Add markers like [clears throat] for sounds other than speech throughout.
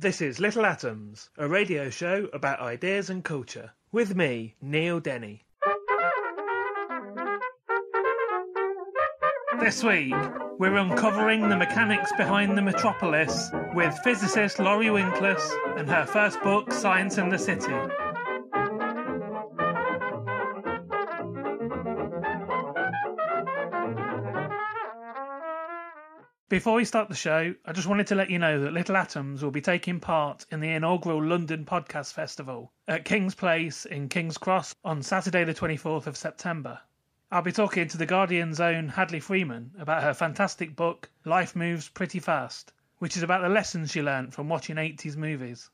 This is Little Atoms, a radio show about ideas and culture, with me, Neil Denny. This week, we're uncovering the mechanics behind the metropolis with physicist Laurie Winkless and her first book, Science in the City. Before we start the show, I just wanted to let you know that Little Atoms will be taking part in the inaugural London Podcast Festival at King's Place in King's Cross on Saturday, the 24th of September. I'll be talking to The Guardian's own Hadley Freeman about her fantastic book, Life Moves Pretty Fast, which is about the lessons she learnt from watching 80s movies.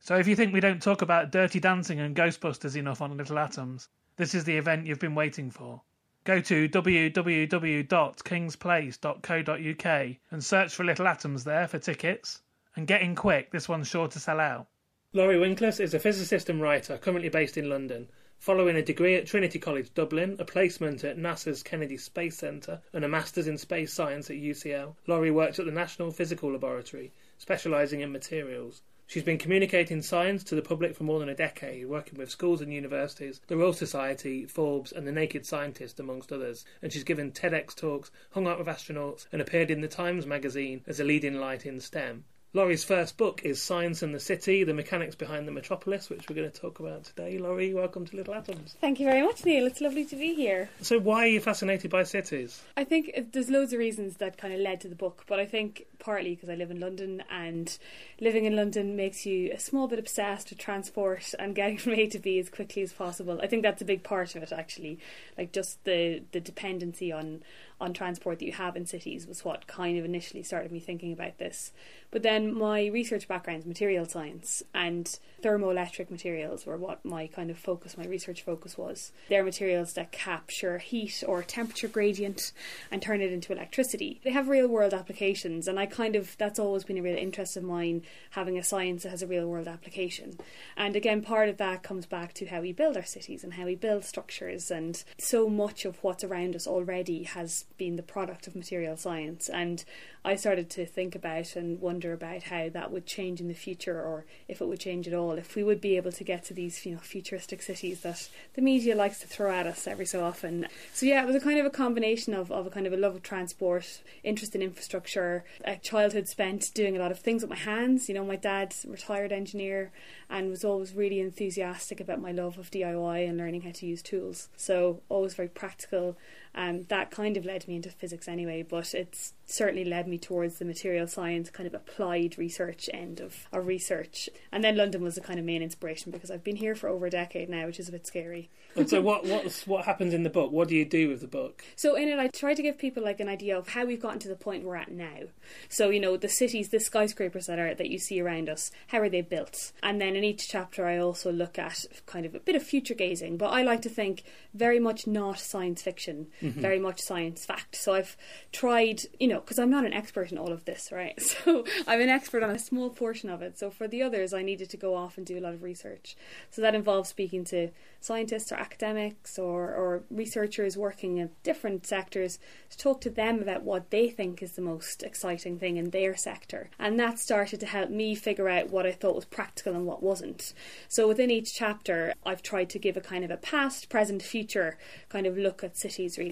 So if you think we don't talk about Dirty Dancing and Ghostbusters enough on Little Atoms, this is the event you've been waiting for. Go to www.kingsplace.co.uk and search for Little Atoms there for tickets. And get in quick, this one's sure to sell out. Laurie Winkless is a physicist and writer currently based in London. Following a degree at Trinity College Dublin, a placement at NASA's Kennedy Space Centre, and a master's in space science at UCL, Laurie worked at the National Physical Laboratory, specialising in materials. She's been communicating science to the public for more than a decade, working with schools and universities, the Royal Society, Forbes, and the Naked Scientist, amongst others. And she's given TEDx talks, hung out with astronauts, and appeared in the Times magazine as a leading light in STEM. Laurie's first book is Science and the City, the mechanics behind the metropolis, which we're going to talk about today. Laurie, welcome to Little Atoms. Thank you very much, Neil. It's lovely to be here. So, why are you fascinated by cities? I think there's loads of reasons that kind of led to the book, but I think partly because I live in London and living in London makes you a small bit obsessed with transport and getting [laughs] from A to B as quickly as possible. I think that's a big part of it, actually. Like just the the dependency on on transport that you have in cities was what kind of initially started me thinking about this. But then my research background is material science and thermoelectric materials were what my kind of focus, my research focus was. They're materials that capture heat or temperature gradient and turn it into electricity. They have real world applications and I kind of that's always been a real interest of mine having a science that has a real world application. And again part of that comes back to how we build our cities and how we build structures and so much of what's around us already has been the product of material science. And I started to think about and wonder about how that would change in the future or if it would change at all if we would be able to get to these you know futuristic cities that the media likes to throw at us every so often. So yeah it was a kind of a combination of, of a kind of a love of transport interest in infrastructure a childhood spent doing a lot of things with my hands. You know my dad's retired engineer and was always really enthusiastic about my love of DIY and learning how to use tools. So always very practical um, that kind of led me into physics anyway, but it's certainly led me towards the material science kind of applied research end of, of research. And then London was the kind of main inspiration because I've been here for over a decade now, which is a bit scary. And so, what what's, what happens in the book? What do you do with the book? So in it, I try to give people like an idea of how we've gotten to the point we're at now. So you know, the cities, the skyscrapers that are that you see around us, how are they built? And then in each chapter, I also look at kind of a bit of future gazing, but I like to think very much not science fiction, Mm-hmm. very much science fact. So I've tried, you know, because I'm not an expert in all of this, right? [laughs] So I'm an expert on a small portion of it. So for the others, I needed to go off and do a lot of research. So that involves speaking to scientists or academics or, or researchers working in different sectors to talk to them about what they think is the most exciting thing in their sector. And that started to help me figure out what I thought was practical and what wasn't. So within each chapter, I've tried to give a kind of a past, present, future kind of look at cities really.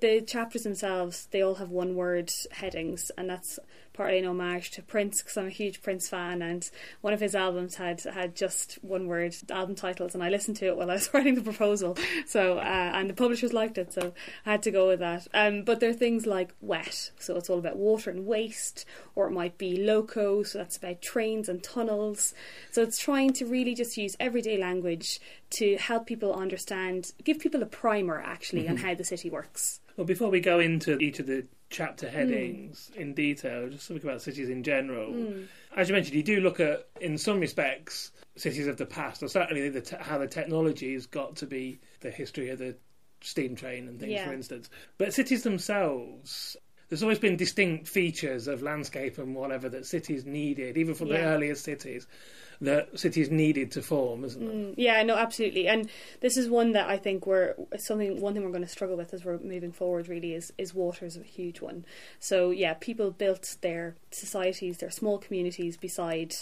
The chapters themselves, they all have one word headings, and that's partly an homage to Prince because I'm a huge Prince fan, and one of his albums had had just one word album titles, and I listened to it while I was [laughs] writing the proposal. So uh, and the publishers liked it, so I had to go with that. Um, but there are things like wet, so it's all about water and waste, or it might be loco, so that's about trains and tunnels. So it's trying to really just use everyday language to help people understand, give people a primer actually mm-hmm. on how the city works. Well, before we go into each of the chapter headings mm. in detail, just talk about cities in general. Mm. As you mentioned, you do look at, in some respects, cities of the past, or certainly the te- how the technology has got to be the history of the steam train and things, yeah. for instance. But cities themselves, there's always been distinct features of landscape and whatever that cities needed, even from yeah. the earliest cities that cities needed to form, isn't it? Mm, yeah, no, absolutely. And this is one that I think we're something. One thing we're going to struggle with as we're moving forward. Really, is is water is a huge one. So yeah, people built their societies, their small communities beside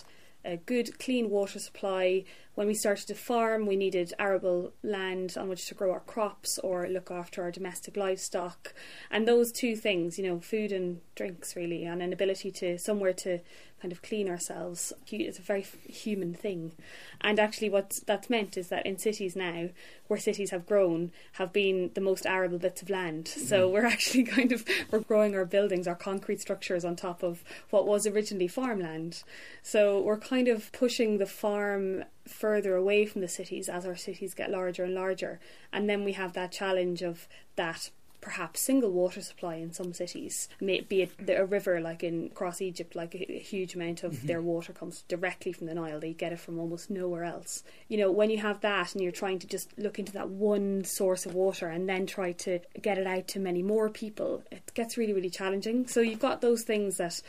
a good, clean water supply. When we started to farm, we needed arable land on which to grow our crops or look after our domestic livestock. And those two things, you know, food and drinks, really, and an ability to somewhere to kind of clean ourselves. It's a very human thing. And actually, what that's meant is that in cities now, where cities have grown, have been the most arable bits of land. Mm-hmm. So we're [laughs] actually kind of we're growing our buildings, our concrete structures on top of what was originally farmland. So we're kind of pushing the farm further away from the cities as our cities get larger and larger. And then we have that challenge of that perhaps single water supply in some cities, may be it a river like in across Egypt, like a, a huge amount of mm-hmm. their water comes directly from the Nile. They get it from almost nowhere else. You know, when you have that and you're trying to just look into that one source of water and then try to get it out to many more people, it gets really, really challenging. So you've got those things that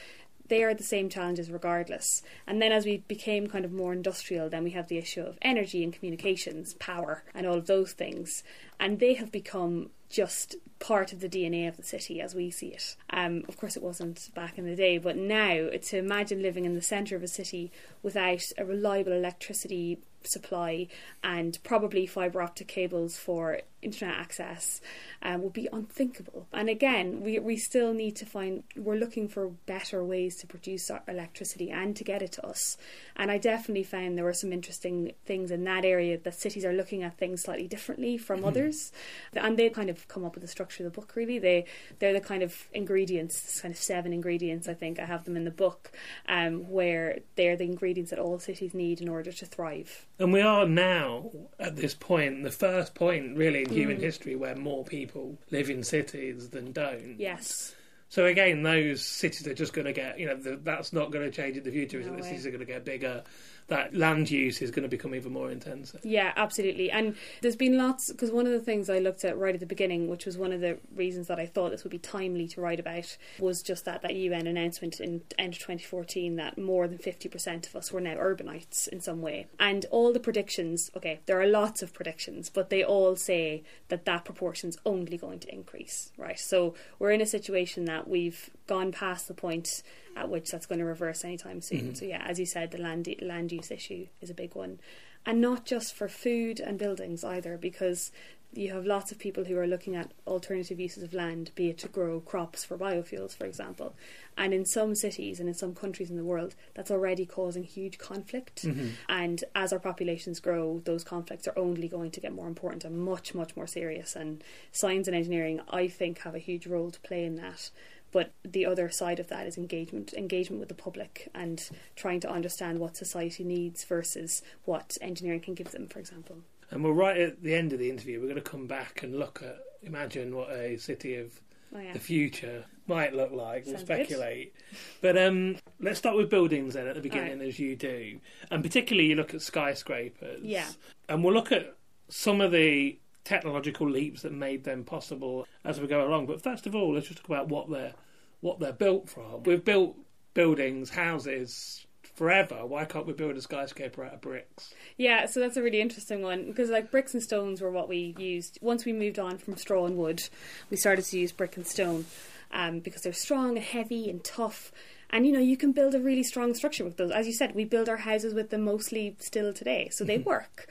they are the same challenges regardless. And then as we became kind of more industrial, then we have the issue of energy and communications, power, and all of those things. And they have become just part of the DNA of the city as we see it. Um, of course, it wasn't back in the day, but now to imagine living in the centre of a city without a reliable electricity supply and probably fibre optic cables for internet access um, would be unthinkable. And again, we, we still need to find, we're looking for better ways to produce our electricity and to get it to us. And I definitely found there were some interesting things in that area that cities are looking at things slightly differently from mm-hmm. others. And they kind of come up with the structure of the book, really. They, they're the kind of ingredients, kind of seven ingredients, I think. I have them in the book, um, where they're the ingredients that all cities need in order to thrive. And we are now at this point, the first point really in human mm. history where more people live in cities than don't. Yes. So again, those cities are just going to get, you know, the, that's not going to change in the future. No the cities are going to get bigger that land use is going to become even more intense. Yeah, absolutely. And there's been lots because one of the things I looked at right at the beginning, which was one of the reasons that I thought this would be timely to write about, was just that that UN announcement in end of 2014 that more than 50% of us were now urbanites in some way. And all the predictions, okay, there are lots of predictions, but they all say that that proportion's only going to increase, right? So we're in a situation that we've gone past the point at which that's going to reverse anytime soon. Mm-hmm. So yeah, as you said, the land land use issue is a big one, and not just for food and buildings either, because you have lots of people who are looking at alternative uses of land, be it to grow crops for biofuels, for example. And in some cities and in some countries in the world, that's already causing huge conflict. Mm-hmm. And as our populations grow, those conflicts are only going to get more important and much, much more serious. And science and engineering, I think, have a huge role to play in that. But the other side of that is engagement, engagement with the public, and trying to understand what society needs versus what engineering can give them, for example. And we're right at the end of the interview. We're going to come back and look at, imagine what a city of oh, yeah. the future might look like. Sounds we'll speculate. Good. But um, let's start with buildings then at the beginning, right. as you do. And particularly, you look at skyscrapers. Yeah. And we'll look at some of the technological leaps that made them possible as we go along. But first of all, let's just talk about what they're what they're built from. We've built buildings, houses forever. Why can't we build a skyscraper out of bricks? Yeah, so that's a really interesting one because like bricks and stones were what we used. Once we moved on from straw and wood, we started to use brick and stone um, because they're strong and heavy and tough. And you know, you can build a really strong structure with those. As you said, we build our houses with them mostly still today, so they mm-hmm. work.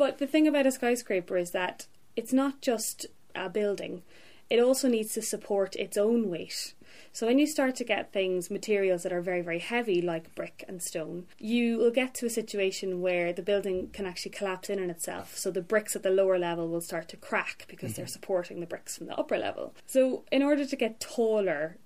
But the thing about a skyscraper is that it's not just a building. it also needs to support its own weight. So when you start to get things, materials that are very, very heavy, like brick and stone, you will get to a situation where the building can actually collapse in on itself. So the bricks at the lower level will start to crack because mm-hmm. they're supporting the bricks from the upper level. So in order to get taller,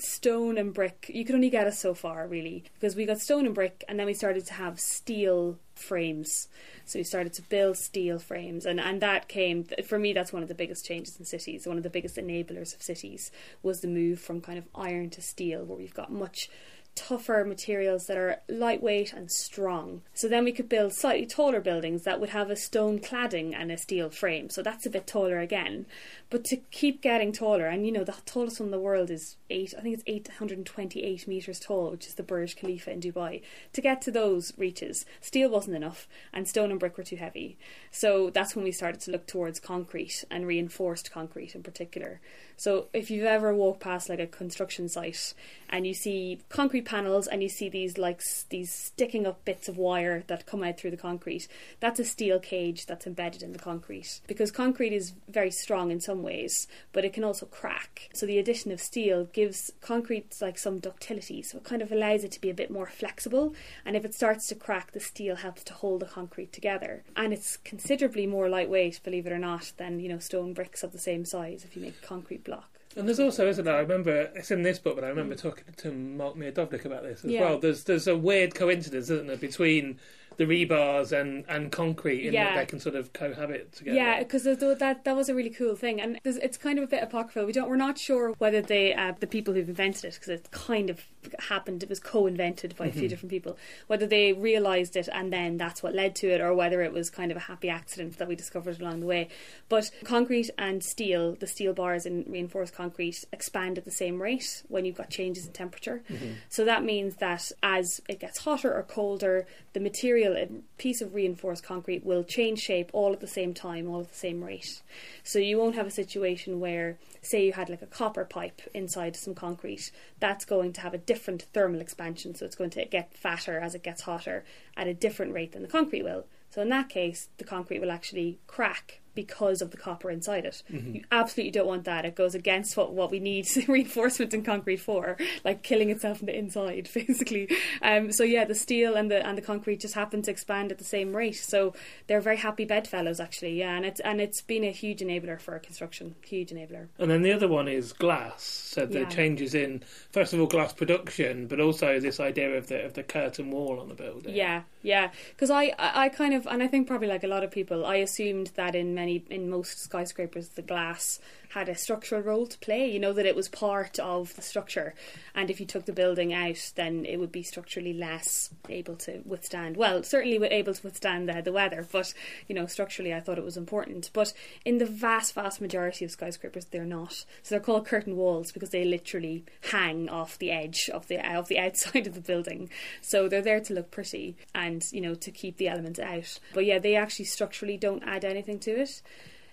stone and brick, you could only get us so far, really, because we got stone and brick, and then we started to have steel frames. So we started to build steel frames, and, and that came for me. That's one of the biggest changes in cities. One of the biggest enablers of cities was the move from kind of iron to steel, where we've got much tougher materials that are lightweight and strong. So then we could build slightly taller buildings that would have a stone cladding and a steel frame. So that's a bit taller again. But to keep getting taller, and you know, the tallest one in the world is eight, I think it's 828 metres tall, which is the Burj Khalifa in Dubai. To get to those reaches, steel wasn't enough, and stone and brick were too heavy. So that's when we started to look towards concrete and reinforced concrete in particular. So if you've ever walked past like a construction site and you see concrete panels and you see these like these sticking up bits of wire that come out through the concrete, that's a steel cage that's embedded in the concrete because concrete is very strong in some ways, but it can also crack. So the addition of steel gives concrete like some ductility, so it kind of allows it to be a bit more flexible. And if it starts to crack, the steel helps to hold the concrete together, and it's considerably more lightweight, believe it or not, than you know stone bricks of the same size if you make concrete block. And there's also, isn't there? I remember it's in this book, but I remember mm. talking to Mark Miodownik about this as yeah. well. There's there's a weird coincidence, isn't there, between the rebars and, and concrete in yeah. that they can sort of cohabit together. Yeah, because that that was a really cool thing, and it's kind of a bit apocryphal. We don't we're not sure whether they uh, the people who've invented it because it's kind of happened. It was co-invented by a few mm-hmm. different people. Whether they realised it and then that's what led to it, or whether it was kind of a happy accident that we discovered along the way. But concrete and steel, the steel bars in reinforced concrete expand at the same rate when you've got changes in temperature. Mm-hmm. So that means that as it gets hotter or colder, the material, a piece of reinforced concrete, will change shape all at the same time, all at the same rate. So you won't have a situation where, say, you had like a copper pipe inside some concrete, that's going to have a different thermal expansion, so it's going to get fatter as it gets hotter at a different rate than the concrete will. So in that case, the concrete will actually crack because of the copper inside it. Mm-hmm. You absolutely don't want that. It goes against what, what we need [laughs] reinforcement in concrete for, like killing itself from the inside, [laughs] basically. Um, so yeah, the steel and the and the concrete just happen to expand at the same rate. So they're very happy bedfellows, actually. Yeah, and it's and it's been a huge enabler for construction, huge enabler. And then the other one is glass. So the yeah. changes in first of all glass production, but also this idea of the of the curtain wall on the building. Yeah, yeah. Because I I kind of and I think probably like a lot of people, I assumed that in many many in most skyscrapers the glass had a structural role to play. You know that it was part of the structure, and if you took the building out, then it would be structurally less able to withstand. Well, certainly able to withstand the, the weather, but you know structurally, I thought it was important. But in the vast, vast majority of skyscrapers, they're not. So they're called curtain walls because they literally hang off the edge of the of the outside of the building. So they're there to look pretty and you know to keep the elements out. But yeah, they actually structurally don't add anything to it.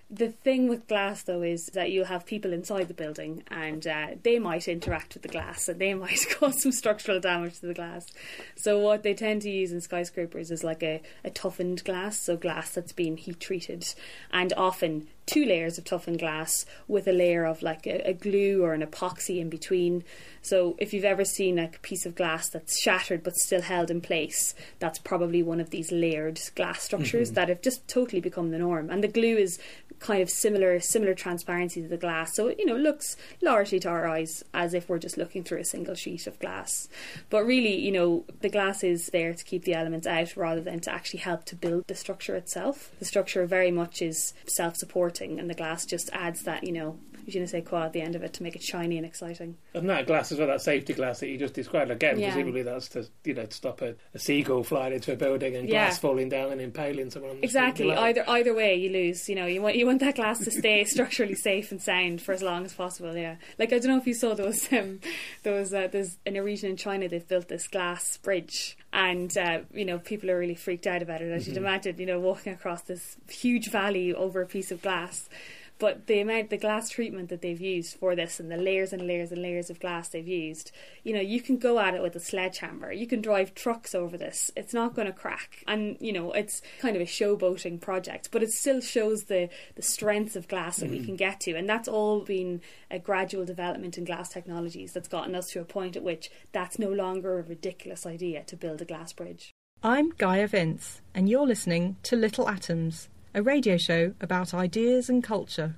The thing with glass, though, is that you'll have people inside the building and uh, they might interact with the glass and they [laughs] might cause some structural damage to the glass. So, what they tend to use in skyscrapers is like a, a toughened glass, so glass that's been heat treated, and often two layers of toughened glass with a layer of like a, a, glue or an epoxy in between. So if you've ever seen like a piece of glass that's shattered but still held in place, that's probably one of these layered glass structures mm-hmm. that have just totally become the norm. And the glue is kind of similar similar transparency to the glass. So you know, it looks largely to our eyes as if we're just looking through a single sheet of glass. But really, you know, the glass is there to keep the elements out rather than to actually help to build the structure itself. The structure very much is self and the glass just adds that, you know, je ne sais quoi at the end of it to make it shiny and exciting. And that glass as well, that safety glass that you just described again, yeah. presumably that's to you know to stop a, a seagull flying into a building and glass yeah. falling down and impaling someone. exactly. Either either way, you lose. You know, you want you want that glass to stay [laughs] structurally safe and sound for as long as possible. Yeah. Like I don't know if you saw those [laughs] um, those uh, there's in a region in China they've built this glass bridge and uh, you know people are really freaked out about it as mm-hmm. you'd imagine. You know, walking across this huge valley over a piece of glass But the amount, the glass treatment that they've used for this, and the layers and layers and layers of glass they've used, you know, you can go at it with a sledgehammer. You can drive trucks over this. It's not going to crack, and you know, it's kind of a showboating project, but it still shows the the strengths of glass that mm. we can get to, and that's all been a gradual development in glass technologies that's gotten us to a point at which that's no longer a ridiculous idea to build a glass bridge. I'm Gaia Vince, and you're listening to Little Atoms, a radio show about ideas and culture.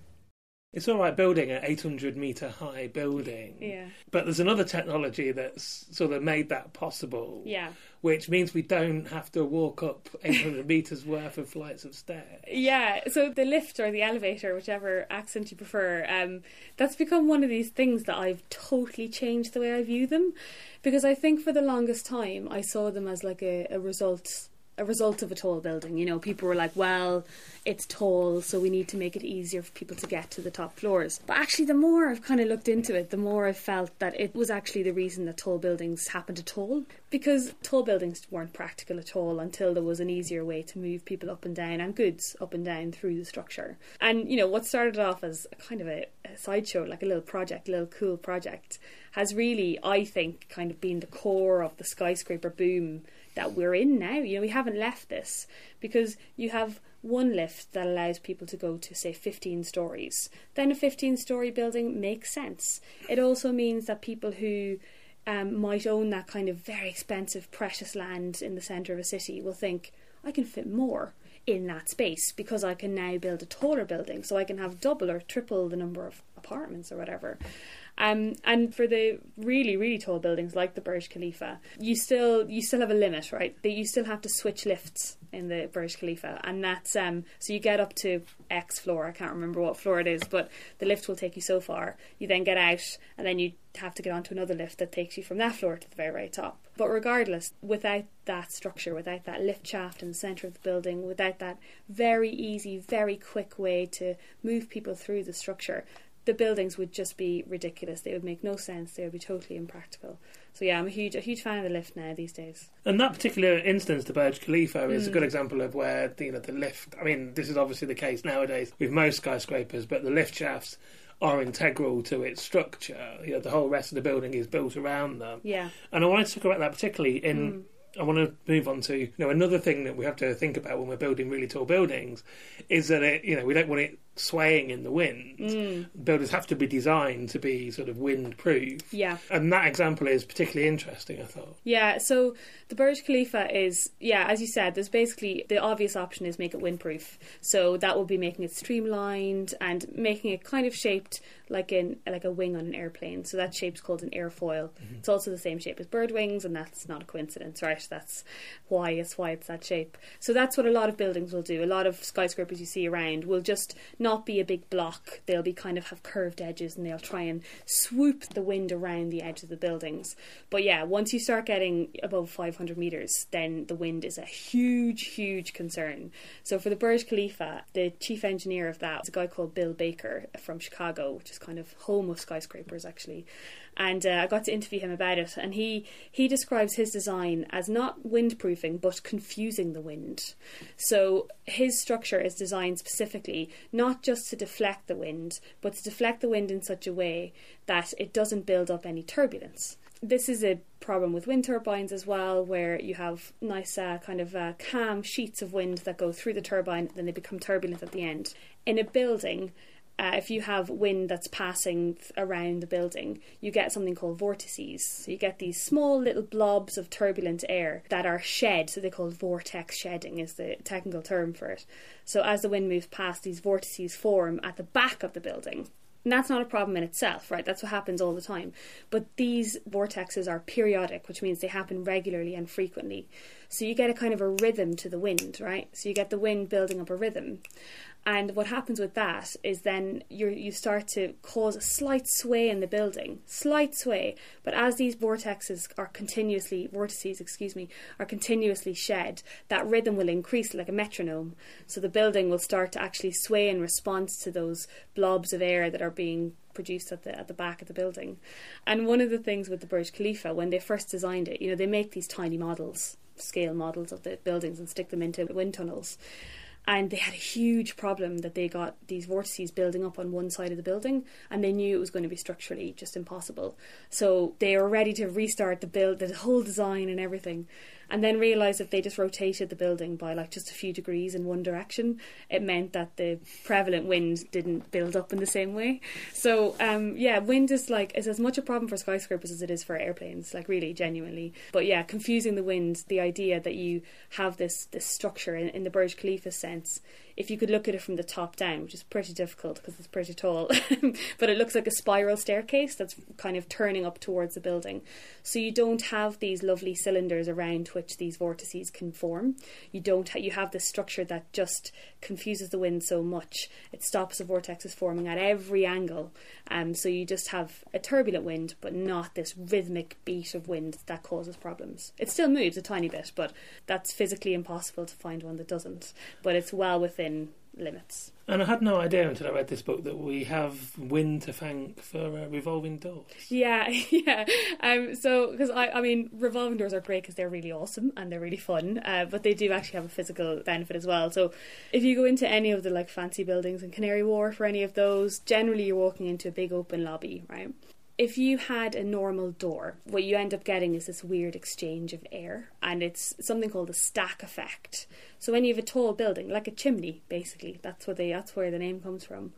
It's all right building an 800 metre high building. Yeah. But there's another technology that's sort of made that possible. Yeah. Which means we don't have to walk up 800 [laughs] metres worth of flights of stairs. Yeah. So the lift or the elevator, whichever accent you prefer, um, that's become one of these things that I've totally changed the way I view them. Because I think for the longest time I saw them as like a, a result a result of a tall building. You know, people were like, well, it's tall, so we need to make it easier for people to get to the top floors. But actually, the more I've kind of looked into it, the more I felt that it was actually the reason that tall buildings happened at all. Because tall buildings weren't practical at all until there was an easier way to move people up and down and goods up and down through the structure. And, you know, what started off as a kind of a, a sideshow, like a little project, a little cool project, has really, I think, kind of been the core of the skyscraper boom that we're in now. You know, we haven't left this because you have one lift that allows people to go to, say, 15 stories. Then a 15 story building makes sense. It also means that people who um, might own that kind of very expensive, precious land in the centre of a city will think, I can fit more in that space because I can now build a taller building, so I can have double or triple the number of apartments or whatever. Um, and for the really, really tall buildings like the Burj Khalifa, you still you still have a limit, right? That you still have to switch lifts in the Burj Khalifa, and that's um, so you get up to X floor. I can't remember what floor it is, but the lift will take you so far. You then get out, and then you have to get onto another lift that takes you from that floor to the very, very top. But regardless, without that structure, without that lift shaft in the centre of the building, without that very easy, very quick way to move people through the structure, the buildings would just be ridiculous. They would make no sense. They would be totally impractical. So yeah, I'm a huge a huge fan of the lift now these days. And that particular instance, the Burj Khalifa, is mm. a good example of where you know the lift. I mean, this is obviously the case nowadays with most skyscrapers, but the lift shafts are integral to its structure. You know, the whole rest of the building is built around them. Yeah. And I wanted to talk about that particularly in. Mm. I want to move on to you know another thing that we have to think about when we're building really tall buildings is that it you know we don't want it swaying in the wind. Mm. Builders have to be designed to be sort of wind proof. Yeah. And that example is particularly interesting, I thought. Yeah, so the Burj Khalifa is, yeah, as you said, there's basically the obvious option is make it windproof. So that will be making it streamlined and making it kind of shaped like in like a wing on an airplane. So that shape's called an airfoil. Mm-hmm. It's also the same shape as bird wings, and that's not a coincidence, right? That's why it's why it's that shape. So that's what a lot of buildings will do. A lot of skyscrapers you see around will just not be a big block. They'll be kind of have curved edges and they'll try and swoop the wind around the edge of the buildings. But yeah, once you start getting above 500 meters, then the wind is a huge, huge concern. So for the Burj Khalifa, the chief engineer of that is a guy called Bill Baker from Chicago, which is kind of home of skyscrapers actually and uh, I got to interview him about it. And he he describes his design as not windproofing, but confusing the wind. So his structure is designed specifically not just to deflect the wind, but to deflect the wind in such a way that it doesn't build up any turbulence. This is a problem with wind turbines as well, where you have nice uh, kind of uh, calm sheets of wind that go through the turbine, then they become turbulent at the end. In a building, uh, if you have wind that's passing th- around the building, you get something called vortices. So you get these small little blobs of turbulent air that are shed. So they call vortex shedding is the technical term for it. So as the wind moves past, these vortices form at the back of the building. And that's not a problem in itself, right? That's what happens all the time. But these vortexes are periodic, which means they happen regularly and frequently. So you get a kind of a rhythm to the wind, right? So you get the wind building up a rhythm. And what happens with that is then you you start to cause a slight sway in the building, slight sway. But as these vortexes are continuously vortices, excuse me, are continuously shed, that rhythm will increase like a metronome. So the building will start to actually sway in response to those blobs of air that are being produced at the at the back of the building. And one of the things with the Burj Khalifa, when they first designed it, you know, they make these tiny models, scale models of the buildings and stick them into wind tunnels. And they had a huge problem that they got these vortices building up on one side of the building and they knew it was going to be structurally just impossible. So they were ready to restart the build the whole design and everything and then realised if they just rotated the building by like just a few degrees in one direction, it meant that the prevalent wind didn't build up in the same way. So um, yeah, wind is like is as much a problem for skyscrapers as it is for airplanes, like really genuinely. But yeah, confusing the wind, the idea that you have this this structure in, in the Burj Khalifa sense if you could look at it from the top down, which is pretty difficult because it's pretty tall, [laughs] but it looks like a spiral staircase that's kind of turning up towards the building. So you don't have these lovely cylinders around which these vortices can form. You don't. Ha- you have this structure that just confuses the wind so much it stops the vortexes forming at every angle. Um, so you just have a turbulent wind, but not this rhythmic beat of wind that causes problems. It still moves a tiny bit, but that's physically impossible to find one that doesn't. But it's well within limits. And I had no idea until I read this book that we have wind to thank for uh, revolving doors. Yeah, [laughs] yeah. Um, so, because I, I mean, revolving doors are great because they're really awesome and they're really fun, uh, but they do actually have a physical benefit as well. So, if you go into any of the like fancy buildings in Canary Wharf or any of those, generally you're walking into a big open lobby, right? If you had a normal door, what you end up getting is this weird exchange of air, and it's something called the stack effect. So when you have a tall building, like a chimney, basically, that's what they that's where the name comes from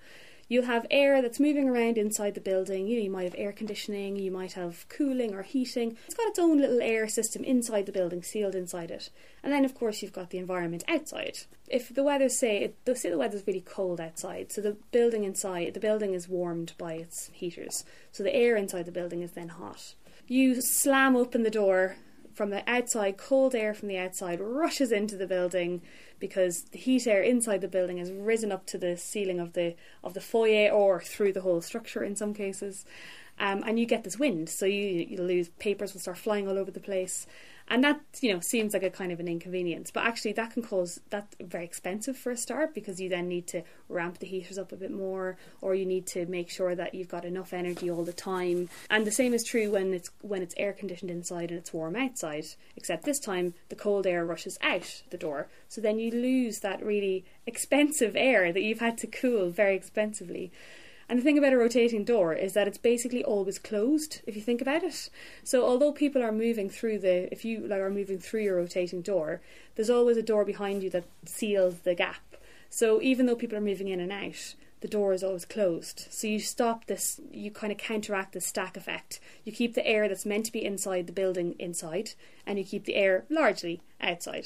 you'll have air that's moving around inside the building. You know, you might have air conditioning, you might have cooling or heating. It's got its own little air system inside the building, sealed inside it. And then, of course, you've got the environment outside. If the weather, say, it, say the weather's really cold outside, so the building inside, the building is warmed by its heaters, so the air inside the building is then hot. You slam open the door from the outside, cold air from the outside rushes into the building because the heat air inside the building has risen up to the ceiling of the of the foyer or through the whole structure in some cases. Um, and you get this wind, so you you lose papers will start flying all over the place, and that you know seems like a kind of an inconvenience but actually that can cause that very expensive for a start because you then need to ramp the heaters up a bit more or you need to make sure that you've got enough energy all the time. And the same is true when it's when it's air conditioned inside and it's warm outside except this time the cold air rushes out the door. So then you lose that really expensive air that you've had to cool very expensively and the thing about a rotating door is that it's basically always closed if you think about it. So although people are moving through the if you like are moving through your rotating door, there's always a door behind you that seals the gap. So even though people are moving in and out, the door is always closed. So you stop this, you kind of counteract the stack effect. You keep the air that's meant to be inside the building inside, and you keep the air largely outside.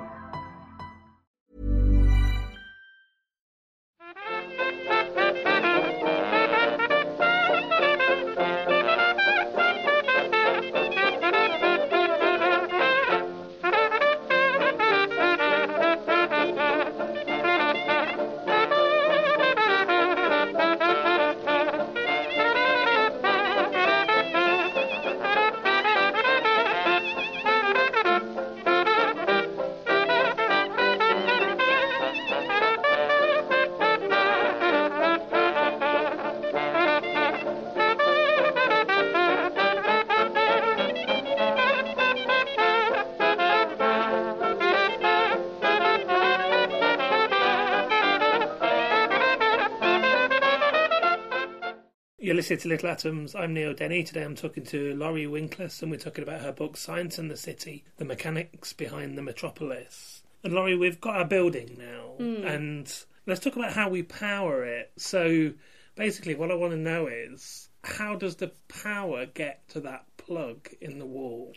To Little Atoms. I'm Neil Denny. Today I'm talking to Laurie Winkless, and we're talking about her book Science and the City The Mechanics Behind the Metropolis. And Laurie, we've got our building now, Mm. and let's talk about how we power it. So basically, what I want to know is how does the power get to that plug in the wall?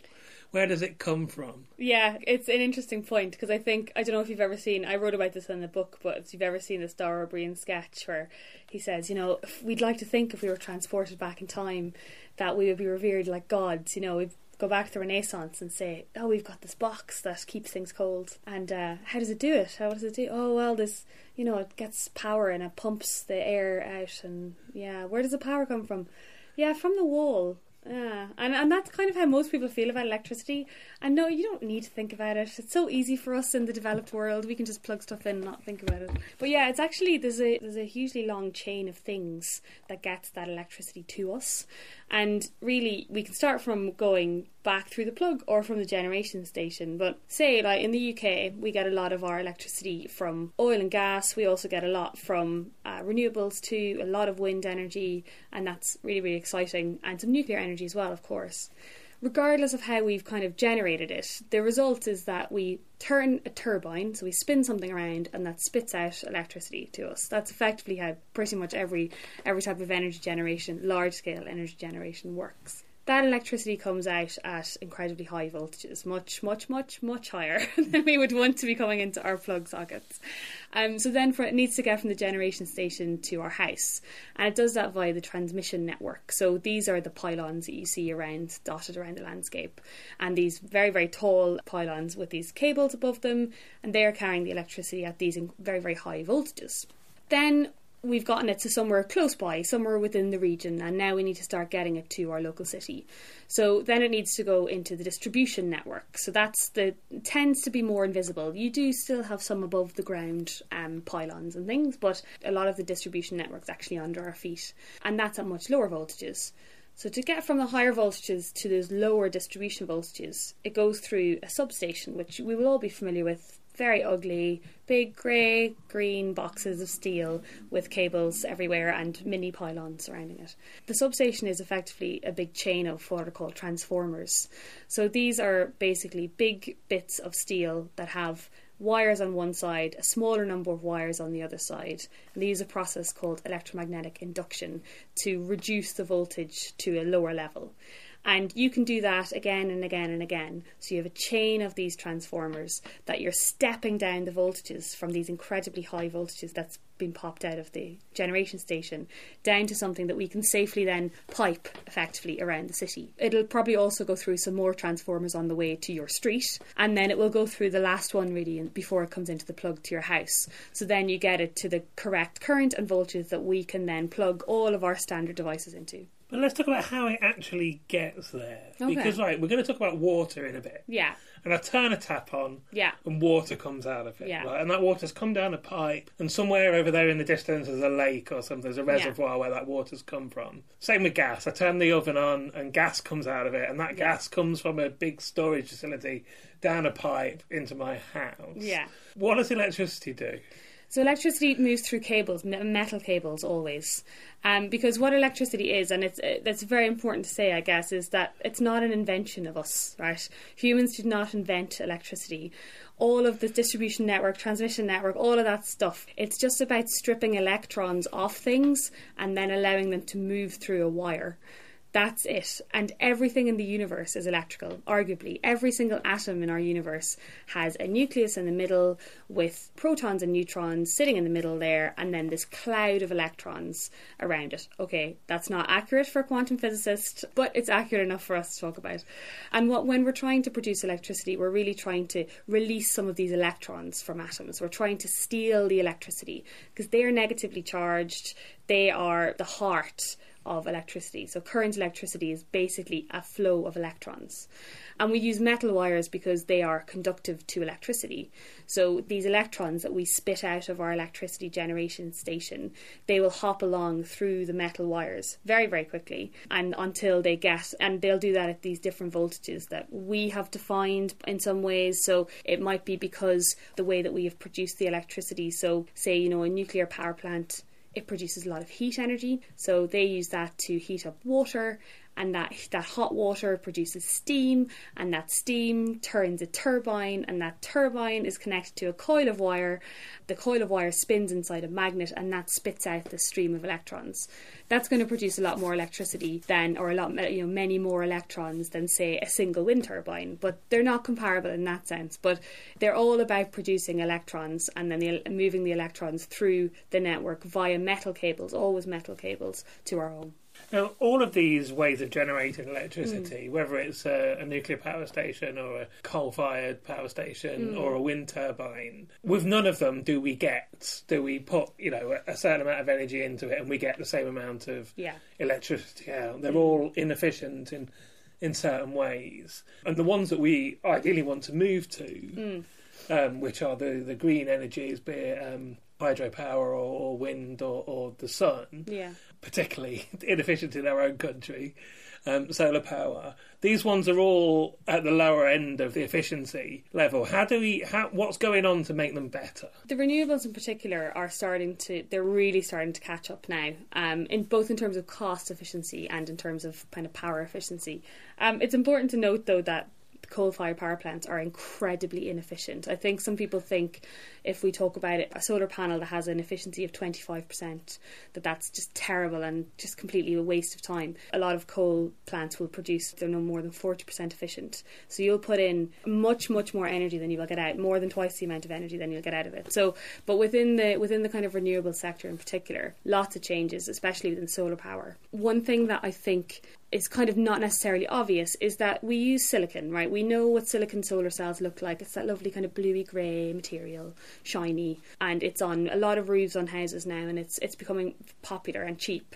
Where does it come from? Yeah, it's an interesting point because I think I don't know if you've ever seen. I wrote about this in the book, but if you've ever seen this Dara Ó Briain sketch where he says, you know, we'd like to think if we were transported back in time, that we would be revered like gods. You know, we'd go back to the Renaissance and say, oh, we've got this box that keeps things cold, and uh, how does it do it? How does it do? Oh, well, this, you know, it gets power and it pumps the air out, and yeah, where does the power come from? Yeah, from the wall. Yeah, and and that's kind of how most people feel about electricity. And no, you don't need to think about it. It's so easy for us in the developed world. We can just plug stuff in and not think about it. But yeah, it's actually there's a there's a hugely long chain of things that gets that electricity to us. And really, we can start from going back through the plug or from the generation station. But say, like in the UK, we get a lot of our electricity from oil and gas. We also get a lot from uh, renewables too, a lot of wind energy, and that's really, really exciting. And some nuclear energy as well, of course. Regardless of how we've kind of generated it, the result is that we turn a turbine, so we spin something around, and that spits out electricity to us. That's effectively how pretty much every every type of energy generation, large scale energy generation, works. That electricity comes out at incredibly high voltages, much, much, much, much higher [laughs] than we would want to be coming into our plug sockets. Um, so then, for, it needs to get from the generation station to our house, and it does that via the transmission network. So these are the pylons that you see around, dotted around the landscape, and these very, very tall pylons with these cables above them, and they are carrying the electricity at these very, very high voltages. Then we've gotten it to somewhere close by, somewhere within the region, and now we need to start getting it to our local city. So then it needs to go into the distribution network. So that's the tends to be more invisible. You do still have some above the ground um, pylons and things, but a lot of the distribution network's actually under our feet, and that's at much lower voltages. So to get from the higher voltages to those lower distribution voltages, it goes through a substation, which we will all be familiar with. Very ugly, big grey, green boxes of steel with cables everywhere and mini pylons surrounding it. The substation is effectively a big chain of what are called transformers. So these are basically big bits of steel that have wires on one side, a smaller number of wires on the other side. And they use a process called electromagnetic induction to reduce the voltage to a lower level. And you can do that again and again and again. So you have a chain of these transformers that you're stepping down the voltages from these incredibly high voltages that's been popped out of the generation station down to something that we can safely then pipe effectively around the city. It'll probably also go through some more transformers on the way to your street, and then it will go through the last one really before it comes into the plug to your house. So then you get it to the correct current and voltage that we can then plug all of our standard devices into. But let's talk about how it actually gets there. Okay. Because, right, we're going to talk about water in a bit. Yeah. And I turn a tap on, Yeah. and water comes out of it. Yeah. Right? And that water's come down a pipe, and somewhere over there in the distance there's a lake or something, there's a reservoir where that water's come from. Same with gas. I turn the oven on, and gas comes out of it, and that gas comes from a big storage facility down a pipe into my house. Yeah. What does electricity do? So electricity moves through cables, metal cables always, um, because what electricity is, and it's uh, that's very important to say, I guess, is that it's not an invention of us, right? Humans did not invent electricity. All of the distribution network, transmission network, all of that stuff, it's just about stripping electrons off things and then allowing them to move through a wire. That's it. And everything in the universe is electrical, arguably. Every single atom in our universe has a nucleus in the middle with protons and neutrons sitting in the middle there, and then this cloud of electrons around it. Okay, that's not accurate for a quantum physicist, but it's accurate enough for us to talk about. And what, when we're trying to produce electricity, we're really trying to release some of these electrons from atoms. We're trying to steal the electricity because they are negatively charged, they are the heart of electricity. So current electricity is basically a flow of electrons. And we use metal wires because they are conductive to electricity. So these electrons that we spit out of our electricity generation station, they will hop along through the metal wires very, very quickly and until they get and they'll do that at these different voltages that we have defined in some ways. So it might be because the way that we have produced the electricity. So say, you know, a nuclear power plant It produces a lot of heat energy, so they use that to heat up water and that that hot water produces steam and that steam turns a turbine and that turbine is connected to a coil of wire. The coil of wire spins inside a magnet and that spits out the stream of electrons. That's going to produce a lot more electricity than or a lot you know many more electrons than say a single wind turbine but they're not comparable in that sense. But they're all about producing electrons and then the, moving the electrons through the network via metal cables always metal cables to our home now, all of these ways of generating electricity, mm. whether it's a, a, nuclear power station or a coal fired power station mm. or a wind turbine, with none of them do we get, do we put, you know, a, certain amount of energy into it and we get the same amount of yeah. electricity out. They're mm. all inefficient in, in certain ways. And the ones that we ideally want to move to, mm. um, which are the, the green energies, be it um, hydropower or, or wind or, or, the sun, yeah. Particularly [laughs] inefficient in our own country, um, solar power. These ones are all at the lower end of the efficiency level. How do we? How, what's going on to make them better? The renewables, in particular, are starting to. They're really starting to catch up now. Um, in both in terms of cost efficiency and in terms of kind of power efficiency. Um, it's important to note, though, that coal-fired power plants are incredibly inefficient. I think some people think if we talk about a solar panel that has an efficiency of 25%, that that's just terrible and just completely a waste of time. A lot of coal plants will produce, they're no more than 40% efficient. So you'll put in much, much more energy than you will get out, more than twice the amount of energy than you'll get out of it. So, but within the, within the kind of renewable sector in particular, lots of changes, especially within solar power. One thing that I think is kind of not necessarily obvious is that we use silicon, right? We know what silicon solar cells look like. It's that lovely kind of bluey grey material, shiny, and it's on a lot of roofs on houses now, and it's it's becoming popular and cheap.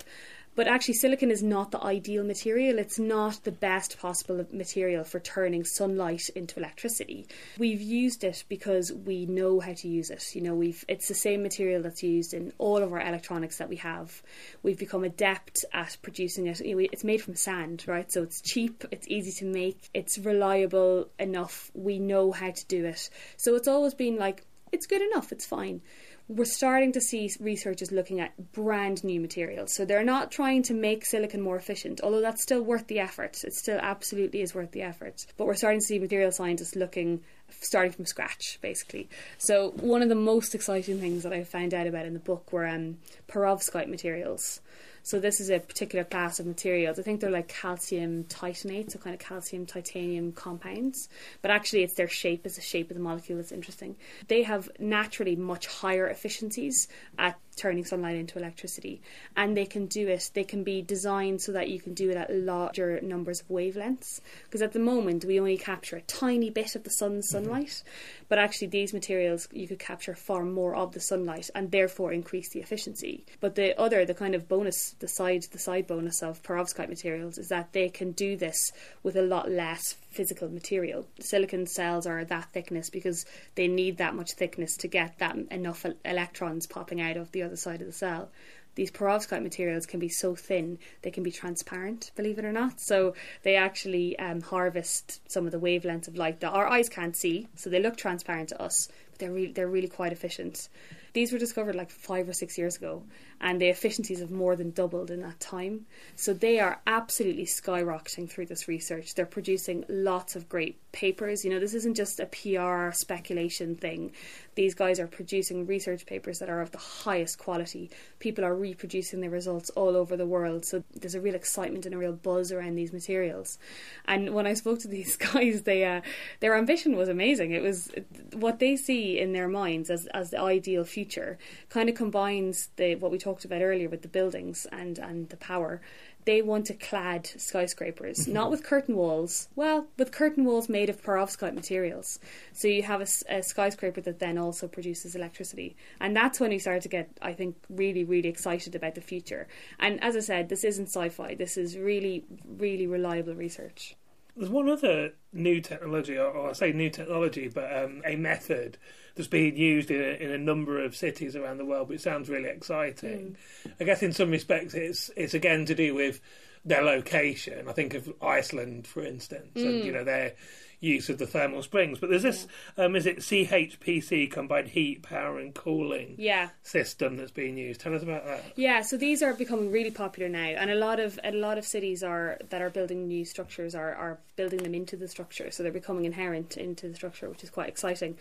But actually, silicon is not the ideal material. It's not the best possible material for turning sunlight into electricity. We've used it because we know how to use it. You know, we've it's the same material that's used in all of our electronics that we have. We've become adept at producing it. You know, it's made from sand, right? So it's cheap, it's easy to make, it's reliable enough. We know how to do it. So it's always been like it's good enough, it's fine we're starting to see researchers looking at brand new materials. So they're not trying to make silicon more efficient, although that's still worth the effort. It still absolutely is worth the effort. But we're starting to see material scientists looking starting from scratch, basically. So one of the most exciting things that I found out about in the book were um, perovskite materials. So this is a particular class of materials. I think they're like calcium titanate, so kind of calcium titanium compounds. But actually, it's their shape, it's the shape of the molecule that's interesting. They have naturally much higher efficiencies at turning sunlight into electricity. And they can do it, they can be designed so that you can do it at larger numbers of wavelengths. Because at the moment, we only capture a tiny bit of the sun's mm-hmm. sunlight. Mm-hmm. But actually, these materials, you could capture far more of the sunlight and therefore increase the efficiency. But the other, the kind of bonus, the side, the side bonus of perovskite materials is that they can do this with a lot less physical material. Silicon cells are that thickness because they need that much thickness to get that enough electrons popping out of the other side of the cell. These perovskite materials can be so thin they can be transparent, believe it or not. So they actually um, harvest some of the wavelengths of light that our eyes can't see, so they look transparent to us, but they're really they're really quite efficient. These were discovered like five or six years ago, and the efficiencies have more than doubled in that time. So they are absolutely skyrocketing through this research. They're producing lots of great papers. You know, this isn't just a PR speculation thing. These guys are producing research papers that are of the highest quality. People are reproducing their results all over the world. So there's a real excitement and a real buzz around these materials. And when I spoke to [laughs] these guys, they uh, their ambition was amazing. It was what they see in their minds as as the ideal future kind of combines the what we talked about earlier with the buildings and and the power they want to clad skyscrapers, mm-hmm. not with curtain walls, well, with curtain walls made of perovskite materials. So you have a, a, skyscraper that then also produces electricity. And that's when we started to get, I think, really, really excited about the future. And as I said, this isn't sci fi, this is really, really reliable research. There's one other new technology, or, I say new technology, but um, a method that's being used in a, in a number of cities around the world, which sounds really exciting. Mm. I guess in some respects, it's it's again to do with their location. I think of Iceland, for instance, mm. and you know they're use of the thermal springs. But there's this, yeah. um, is it CHPC, combined heat, power and cooling yeah. system that's being used. Tell us about that. Yeah, so these are becoming really popular now, and a lot of a lot of cities are that are building new structures are, are building them into the structure, so they're becoming inherent into the structure, which is quite exciting.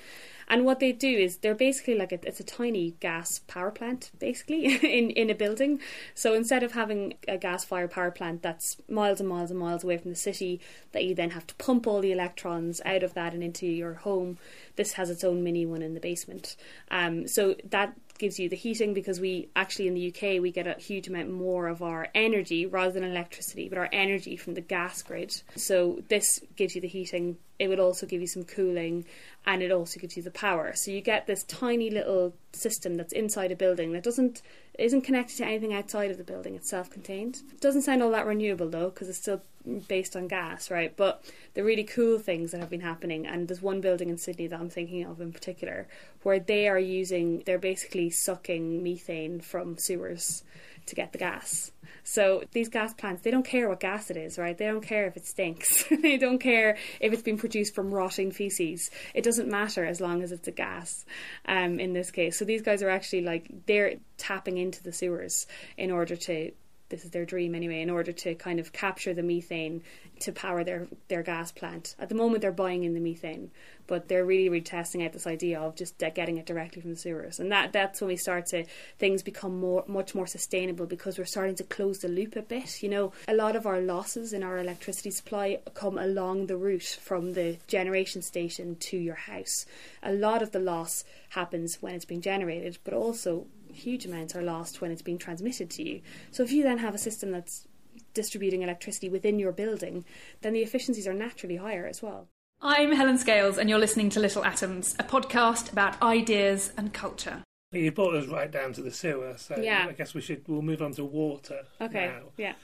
And what they do is they're basically like a, it's a tiny gas power plant, basically [laughs] in in a building. So instead of having a gas fired power plant that's miles and miles and miles away from the city, that you then have to pump all the electrons out of that and into your home, this has its own mini one in the basement. Um, so that gives you the heating because we actually in the UK we get a huge amount more of our energy rather than electricity, but our energy from the gas grid. So this gives you the heating. It would also give you some cooling and it also gives you the power. So you get this tiny little system that's inside a building that doesn't isn't connected to anything outside of the building. It's self-contained. It doesn't sound all that renewable though, because it's still based on gas, right? But the really cool things that have been happening, and there's one building in Sydney that I'm thinking of in particular, where they are using, they're basically sucking methane from sewers to get the gas. So these gas plants, they don't care what gas it is, right? They don't care if it stinks. [laughs] they don't care if it's been produced from rotting feces. It doesn't matter as long as it's a gas. Um, in this case, so these guys are actually like they're tapping into the sewers in order to this is their dream anyway, in order to kind of capture the methane to power their, their gas plant. At the moment, they're buying in the methane, but they're really, really testing out this idea of just uh, getting it directly from the sewers. And that that's when we start to, things become more much more sustainable because we're starting to close the loop a bit. You know, a lot of our losses in our electricity supply come along the route from the generation station to your house. A lot of the loss happens when it's being generated, but also huge amounts are lost when it's being transmitted to you. So if you then have a system that's distributing electricity within your building, then the efficiencies are naturally higher as well. I'm Helen Scales, and you're listening to Little Atoms, a podcast about ideas and culture. You brought us right down to the sewer, so yeah. I guess we should we'll move on to water. Okay. Now. [clears throat] Yeah.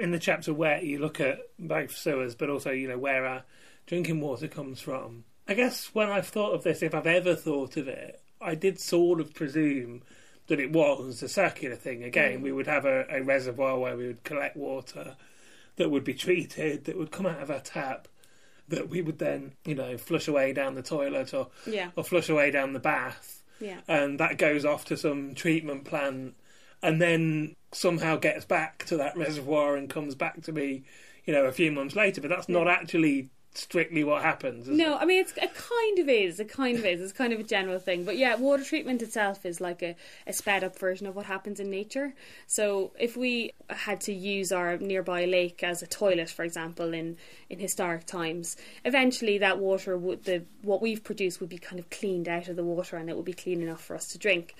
In the chapter where you look at both sewers, but also you know where our drinking water comes from. I guess when I've thought of this, if I've ever thought of it, I did sort of presume that it was a circular thing. Again, mm. we would have a, a, reservoir where we would collect water that would be treated, that would come out of our tap, that we would then, you know, flush away down the toilet or yeah. or flush away down the bath. Yeah. And that goes off to some treatment plant and then somehow gets back to that [laughs] reservoir and comes back to me, you know, a few months later. But that's yeah. not actually strictly what happens. No, it? I mean it's a kind of is. a kind of is. It's kind of a general thing. But yeah, water treatment itself is like a, a sped up version of what happens in nature. So if we had to use our nearby lake as a toilet, for example, in in historic times, eventually that water would the what we've produced would be kind of cleaned out of the water and it would be clean enough for us to drink.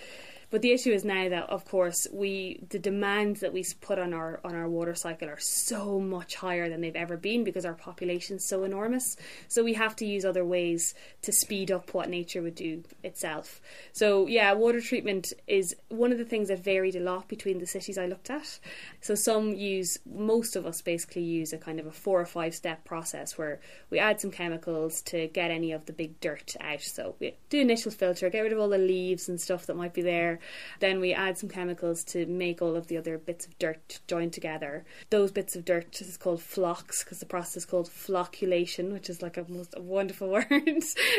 But the issue is now that, of course, we the demands that we put on our on our water cycle are so much higher than they've ever been because our population is so enormous. So we have to use other ways to speed up what nature would do itself. So yeah, water treatment is one of the things that varied a lot between the cities I looked at. So some use, most of us basically use a kind of a four or five step process where we add some chemicals to get any of the big dirt out. So we do initial filter, get rid of all the leaves and stuff that might be there then we add some chemicals to make all of the other bits of dirt join together. Those bits of dirt is called flocs because the process is called flocculation, which is like a most wonderful [laughs] word.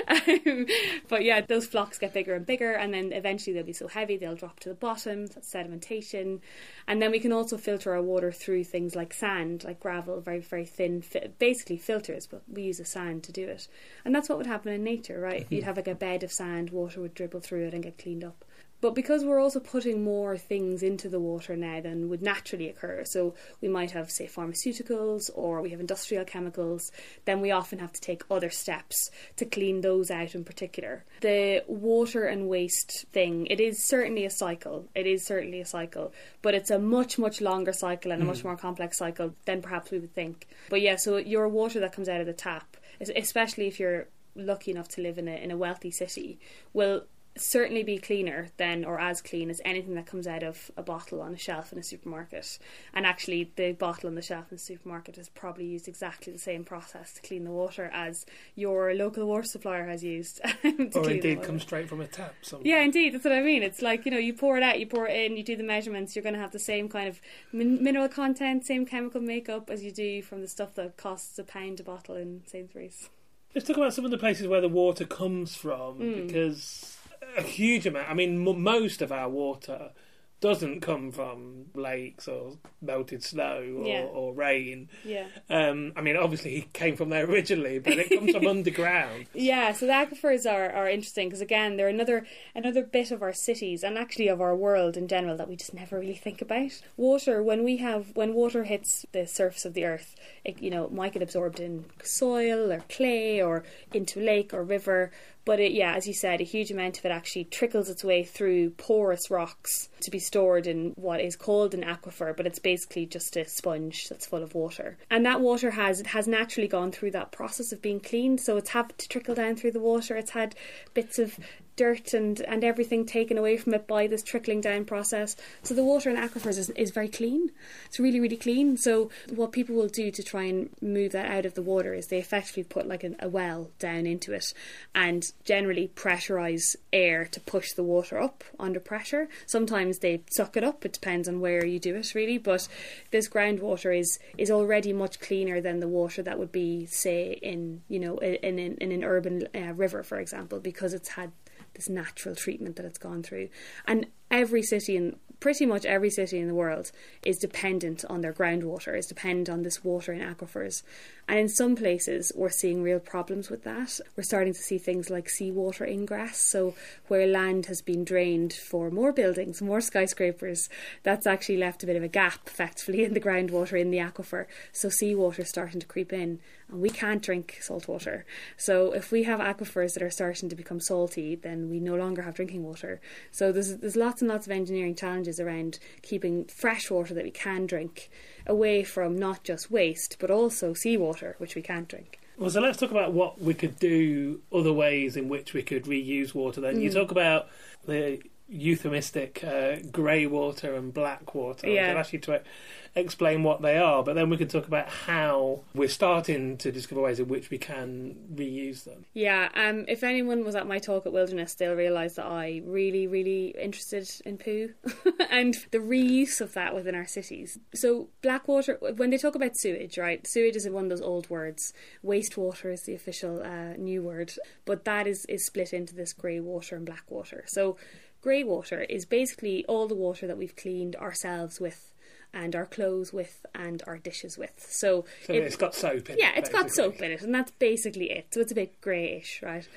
um, but yeah, those flocs get bigger and bigger, and then eventually they'll be so heavy they'll drop to the bottom. That's sedimentation, and then we can also filter our water through things like sand, like gravel, very very thin, fi- basically filters, but we use a sand to do it. And that's what would happen in nature, right? Mm-hmm. You'd have like a bed of sand, water would dribble through it and get cleaned up. But because we're also putting more things into the water now than would naturally occur, so we might have, say, pharmaceuticals or we have industrial chemicals, then we often have to take other steps to clean those out in particular. The water and waste thing, it is certainly a cycle. It is certainly a cycle, but it's a much, much longer cycle and a mm. much more complex cycle than perhaps we would think. But yeah, so your water that comes out of the tap, especially if you're lucky enough to live in a in a wealthy city will certainly be cleaner than or as clean as anything that comes out of a bottle on a shelf in a supermarket. And actually, the bottle on the shelf in the supermarket has probably used exactly the same process to clean the water as your local water supplier has used. [laughs] or indeed comes straight from a tap. Somewhere. Yeah, indeed, that's what I mean. It's like you know, you pour it out, you pour it in, you do the measurements. You're going to have the same kind of min- mineral content, same chemical makeup as you do from the stuff that costs a pound a bottle in Sainsbury's. Let's talk about some of the places where the water comes from Mm. because a huge amount. I mean, m- most of our water doesn't come from lakes or melted snow or, Yeah. or rain. Yeah. Um, I mean, obviously, it came from there originally, but it comes from [laughs] underground. Yeah, so the aquifers are, are interesting because again they're another another bit of our cities and actually of our world in general that we just never really think about. Water when we have when water hits the surface of the earth, it you know it might get absorbed in soil or clay or into a lake or river. But it, yeah, as you said, a huge amount of it actually trickles its way through porous rocks to be stored in what is called an aquifer, but it's basically just a sponge that's full of water. And that water has it has naturally gone through that process of being cleaned, so it's had to trickle down through the water. It's had bits of dirt and, and everything taken away from it by this trickling down process. So the water in aquifers is, is very clean. It's really, really clean. So what people will do to try and move that out of the water is they effectively put like a, a well down into it and generally pressurize air to push the water up under pressure. Sometimes they suck it up. It depends on where you do it really. But this groundwater is is already much cleaner than the water that would be say in you know in in, in an urban uh, river for example because it's had this natural treatment that it's gone through. And every city in pretty much every city in the world is dependent on their groundwater, is dependent on this water in aquifers. And in some places we're seeing real problems with that. We're starting to see things like seawater ingress, so where land has been drained for more buildings, more skyscrapers, that's actually left a bit of a gap effectively in the groundwater in the aquifer. So seawater starting to creep in and we can't drink salt water. So if we have aquifers that are starting to become salty, then we no longer have drinking water. So there's there's lots and lots of engineering challenges around keeping fresh water that we can drink away from not just waste but also seawater which we can't drink. Well, so let's talk about what we could do, other ways in which we could reuse water. Then you Mm. talk about the euphemistic uh, grey water and black water. Yeah. I'd ask you to e- explain what they are, but then we can talk about how we're starting to discover ways in which we can reuse them. Yeah, um, if anyone was at my talk at Wilderness, they'll realise that I really, really interested in poo [laughs] and the reuse of that within our cities. So black water, when they talk about sewage, right? Sewage is one of those old words. Wastewater is the official uh, new word, but that is is split into this grey water and black water. So grey water is basically all the water that we've cleaned ourselves with. And our clothes with, and our dishes with. So, So it's got soap in it, Yeah, it's got soap in it, and that's basically it. So it's a bit greyish, right?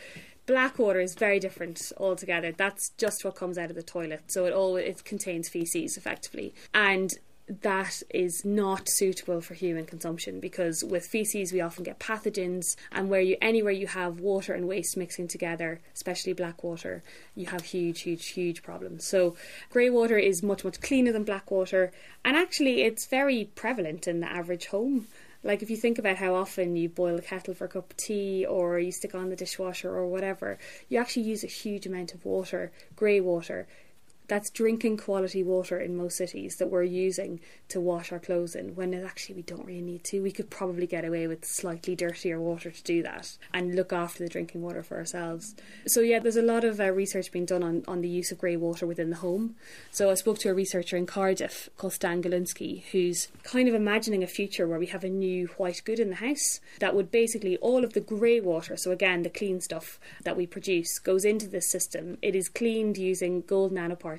Black water is very different altogether. That's just what comes out of the toilet. So it all it contains feces effectively, and that is not suitable for human consumption because with feces we often get pathogens and where you anywhere you have water and waste mixing together especially black water you have huge huge huge problems so grey water is much much cleaner than black water and actually it's very prevalent in the average home like if you think about how often you boil a kettle for a cup of tea or you stick on the dishwasher or whatever, you actually use a huge amount of water, grey water. That's drinking quality water in most cities that we're using to wash our clothes in when actually we don't really need to. We could probably get away with slightly dirtier water to do that and look after the drinking water for ourselves. So yeah, there's a lot of uh, research being done on, on the use of grey water within the home. So I spoke to a researcher in Cardiff called Stan Galinsky who's kind of imagining a future where we have a new white good in the house that would basically all of the grey water, so again the clean stuff that we produce goes into this system. It is cleaned using gold nanoparticles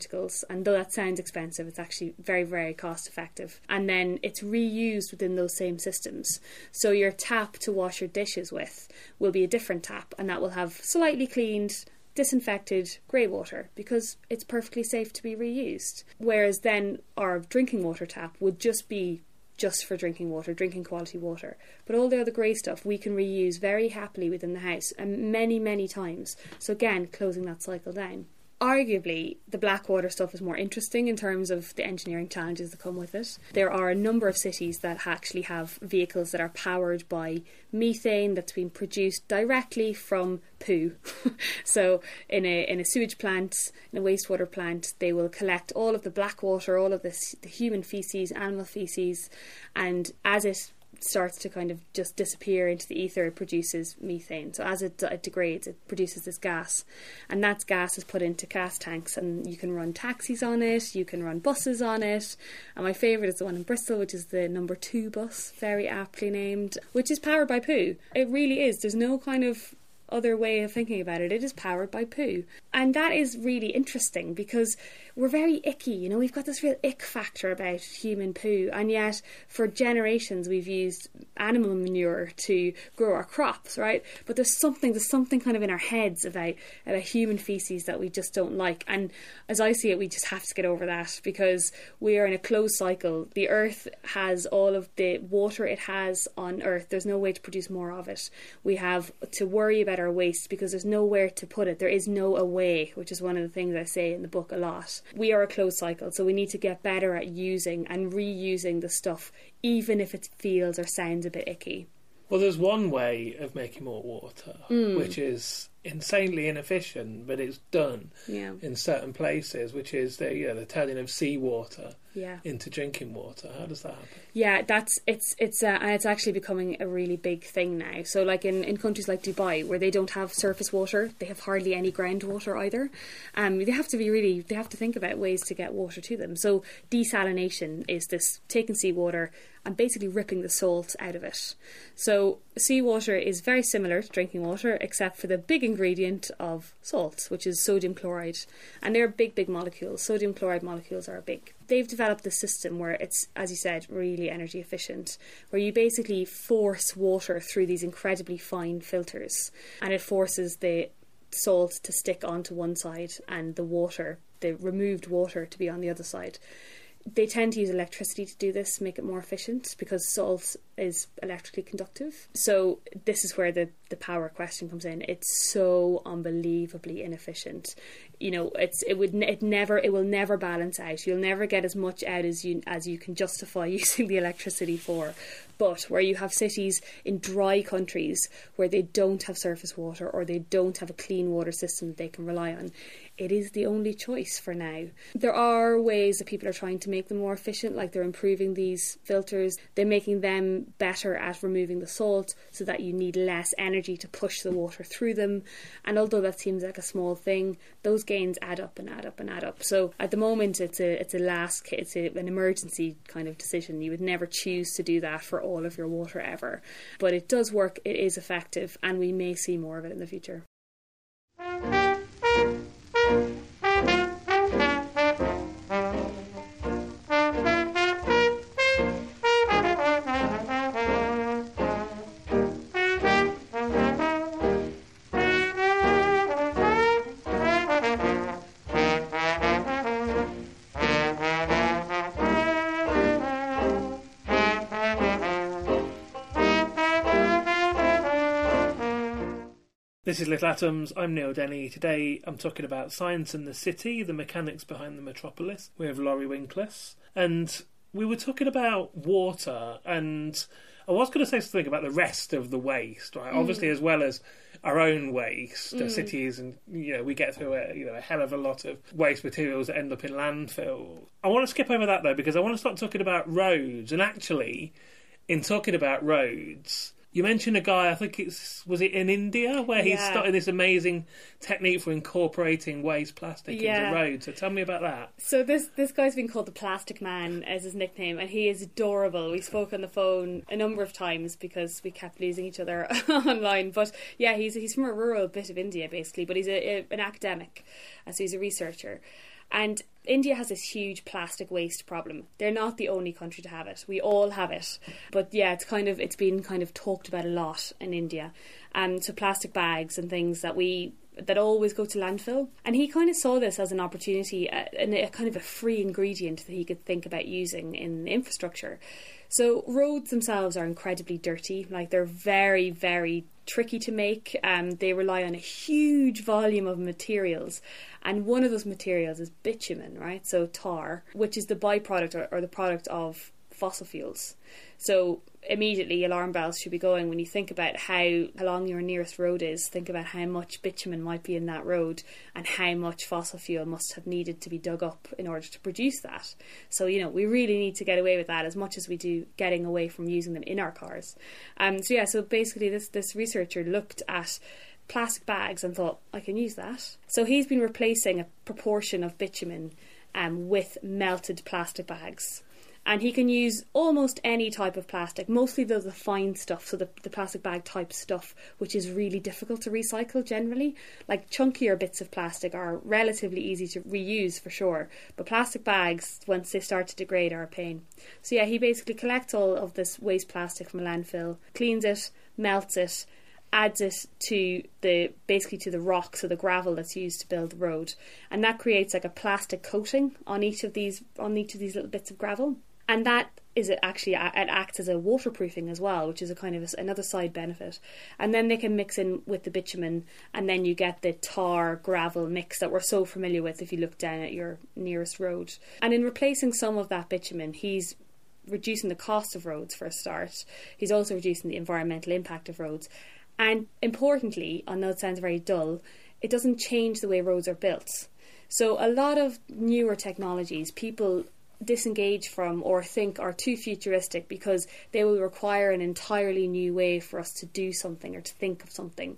and though that sounds expensive it's actually very very cost effective. And then it's reused within those same systems. So your tap to wash your dishes with will be a different tap and that will have slightly cleaned disinfected grey water because it's perfectly safe to be reused. Whereas then our drinking water tap would just be just for drinking water, drinking quality water. But all the other grey stuff we can reuse very happily within the house and many, many times. So again, closing that cycle down. Arguably, the black water stuff is more interesting in terms of the engineering challenges that come with it. There are a number of cities that actually have vehicles that are powered by methane that's been produced directly from poo. [laughs] so, in a in a sewage plant, in a wastewater plant, they will collect all of the black water, all of this, the human feces, animal feces, and as it starts to kind of just disappear into the ether, it produces methane. So as it, it degrades, it produces this gas, and that gas is put into gas tanks, and you can run taxis on it, you can run buses on it. And my favourite is the one in Bristol, which is the number two bus, very aptly named, which is powered by poo. It really is. There's no kind of other way of thinking about it. It is powered by poo. And that is really interesting because we're very icky, you know, we've got this real ick factor about human poo, and yet for generations we've used animal manure to grow our crops, right? But there's something, there's something kind of in our heads about, about human feces that we just don't like. And as I see it, we just have to get over that because we are in a closed cycle. The earth has all of the water it has on earth, there's no way to produce more of it. We have to worry about our waste because there's nowhere to put it. There is no away, which is one of the things I say in the book a lot we are a closed cycle, so we need to get better at using and reusing the stuff, even if it feels or sounds a bit icky. Well, there's one way of making more water, mm. which is insanely inefficient, but it's done yeah. in certain places, which is the you know, the turning of seawater yeah. into drinking water. How does that happen? Yeah, that's it's it's uh, and it's actually becoming a really big thing now. So like in, in countries like Dubai, where they don't have surface water, they have hardly any groundwater either. Um, they have to be really they have to think about ways to get water to them. So desalination is this taking seawater and basically ripping the salt out of it. So seawater is very similar to drinking water, except for the big ingredient of salts, which is sodium chloride. And they're big, big molecules. Sodium chloride molecules are big. They've developed this system where it's, as you said, really energy efficient, where you basically force water through these incredibly fine filters, and it forces the salt to stick onto one side and the water, the removed water, to be on the other side they tend to use electricity to do this, make it more efficient because salt is electrically conductive. So this is where the the power question comes in. It's so unbelievably inefficient. You know, it's it would it never it will never balance out. You'll never get as much out as you as you can justify [laughs] using the electricity for. But where you have cities in dry countries where they don't have surface water or they don't have a clean water system that they can rely on, it is the only choice for now. There are ways that people are trying to make them more efficient, like they're improving these filters, they're making them better at removing the salt so that you need less energy to push the water through them. And although that seems like a small thing, those gains add up and add up and add up. So at the moment, it's a it's a last it's a, an emergency kind of decision. You would never choose to do that for all of your water ever, but it does work. It is effective, and we may see more of it in the future. This is Little Atoms. I'm Neil Denny. Today I'm talking about science and the city, the mechanics behind the metropolis, with Laurie Winkless. And we were talking about water, and I was going to say something about the rest of the waste, right? Mm. Obviously, as well as our own waste, mm. cities, and you know, we get through a you know a hell of a lot of waste materials that end up in landfill. I want to skip over that though because I want to start talking about roads, and actually, in talking about roads you mentioned a guy, I think it's was it in India where he yeah. started this amazing technique for incorporating waste plastic yeah. into roads. So tell me about that. So this this guy's been called the Plastic Man as his nickname, and he is adorable. We spoke on the phone a number of times because we kept losing each other [laughs] online. But yeah, he's he's from a rural bit of India basically, but he's a, a, an academic, so he's a researcher. And India has this huge plastic waste problem. They're not the only country to have it. We all have it. But yeah, it's kind of it's been kind of talked about a lot in India. Um so plastic bags and things that we that always go to landfill. And he kind of saw this as an opportunity uh, and a, kind of a free ingredient that he could think about using in infrastructure. So roads themselves are incredibly dirty. Like they're very, very tricky to make. Um, they rely on a huge volume of materials, and one of those materials is bitumen, right? So tar, which is the byproduct or, or the product of fossil fuels. So immediately alarm bells should be going when you think about how, how long your nearest road is. Think about how much bitumen might be in that road and how much fossil fuel must have needed to be dug up in order to produce that. So, you know, we really need to get away with that as much as we do getting away from using them in our cars. Um, so, yeah, so basically, this, this researcher looked at plastic bags and thought, I can use that. So, he's been replacing a proportion of bitumen um, with melted plastic bags and he can use almost any type of plastic, mostly the, the fine stuff, so the, the plastic bag type stuff, which is really difficult to recycle generally. Like chunkier bits of plastic are relatively easy to reuse for sure, but plastic bags, once they start to degrade, are a pain. So, yeah, he basically collects all of this waste plastic from a landfill, cleans it, melts it, adds it to the basically to the rock, so the gravel that's used to build the road, and that creates like a plastic coating on each of these on each of these little bits of gravel and that is it actually it acts as a waterproofing as well, which is a kind of a, another side benefit. And then they can mix in with the bitumen, and then you get the tar gravel mix that we're so familiar with if you look down at your nearest road. And in replacing some of that bitumen, he's reducing the cost of roads for a start. He's also reducing the environmental impact of roads, and importantly, know it sounds very dull, it doesn't change the way roads are built. So a lot of newer technologies, people disengage from or think are too futuristic because they will require an entirely new way for us to do something or to think of something.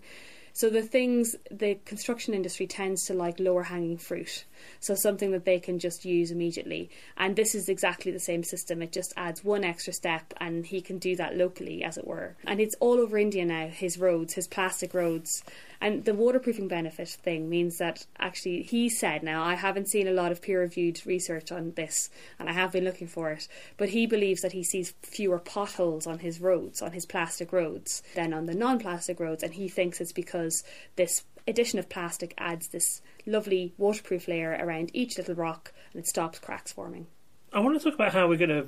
So the things the construction industry tends to like lower hanging fruit. So something that they can just use immediately. And this is exactly the same system. It just adds one extra step and he can do that locally as it were. And it's all over India now, his roads, his plastic roads. And the waterproofing benefit thing means that actually he said now I haven't seen a lot of peer reviewed research on this and I have been looking for it, but he believes that he sees fewer potholes on his roads, on his plastic roads, than on the non plastic roads and he thinks it's because this addition of plastic adds this lovely waterproof layer around each little rock and it stops cracks forming. I want to talk about how we're going to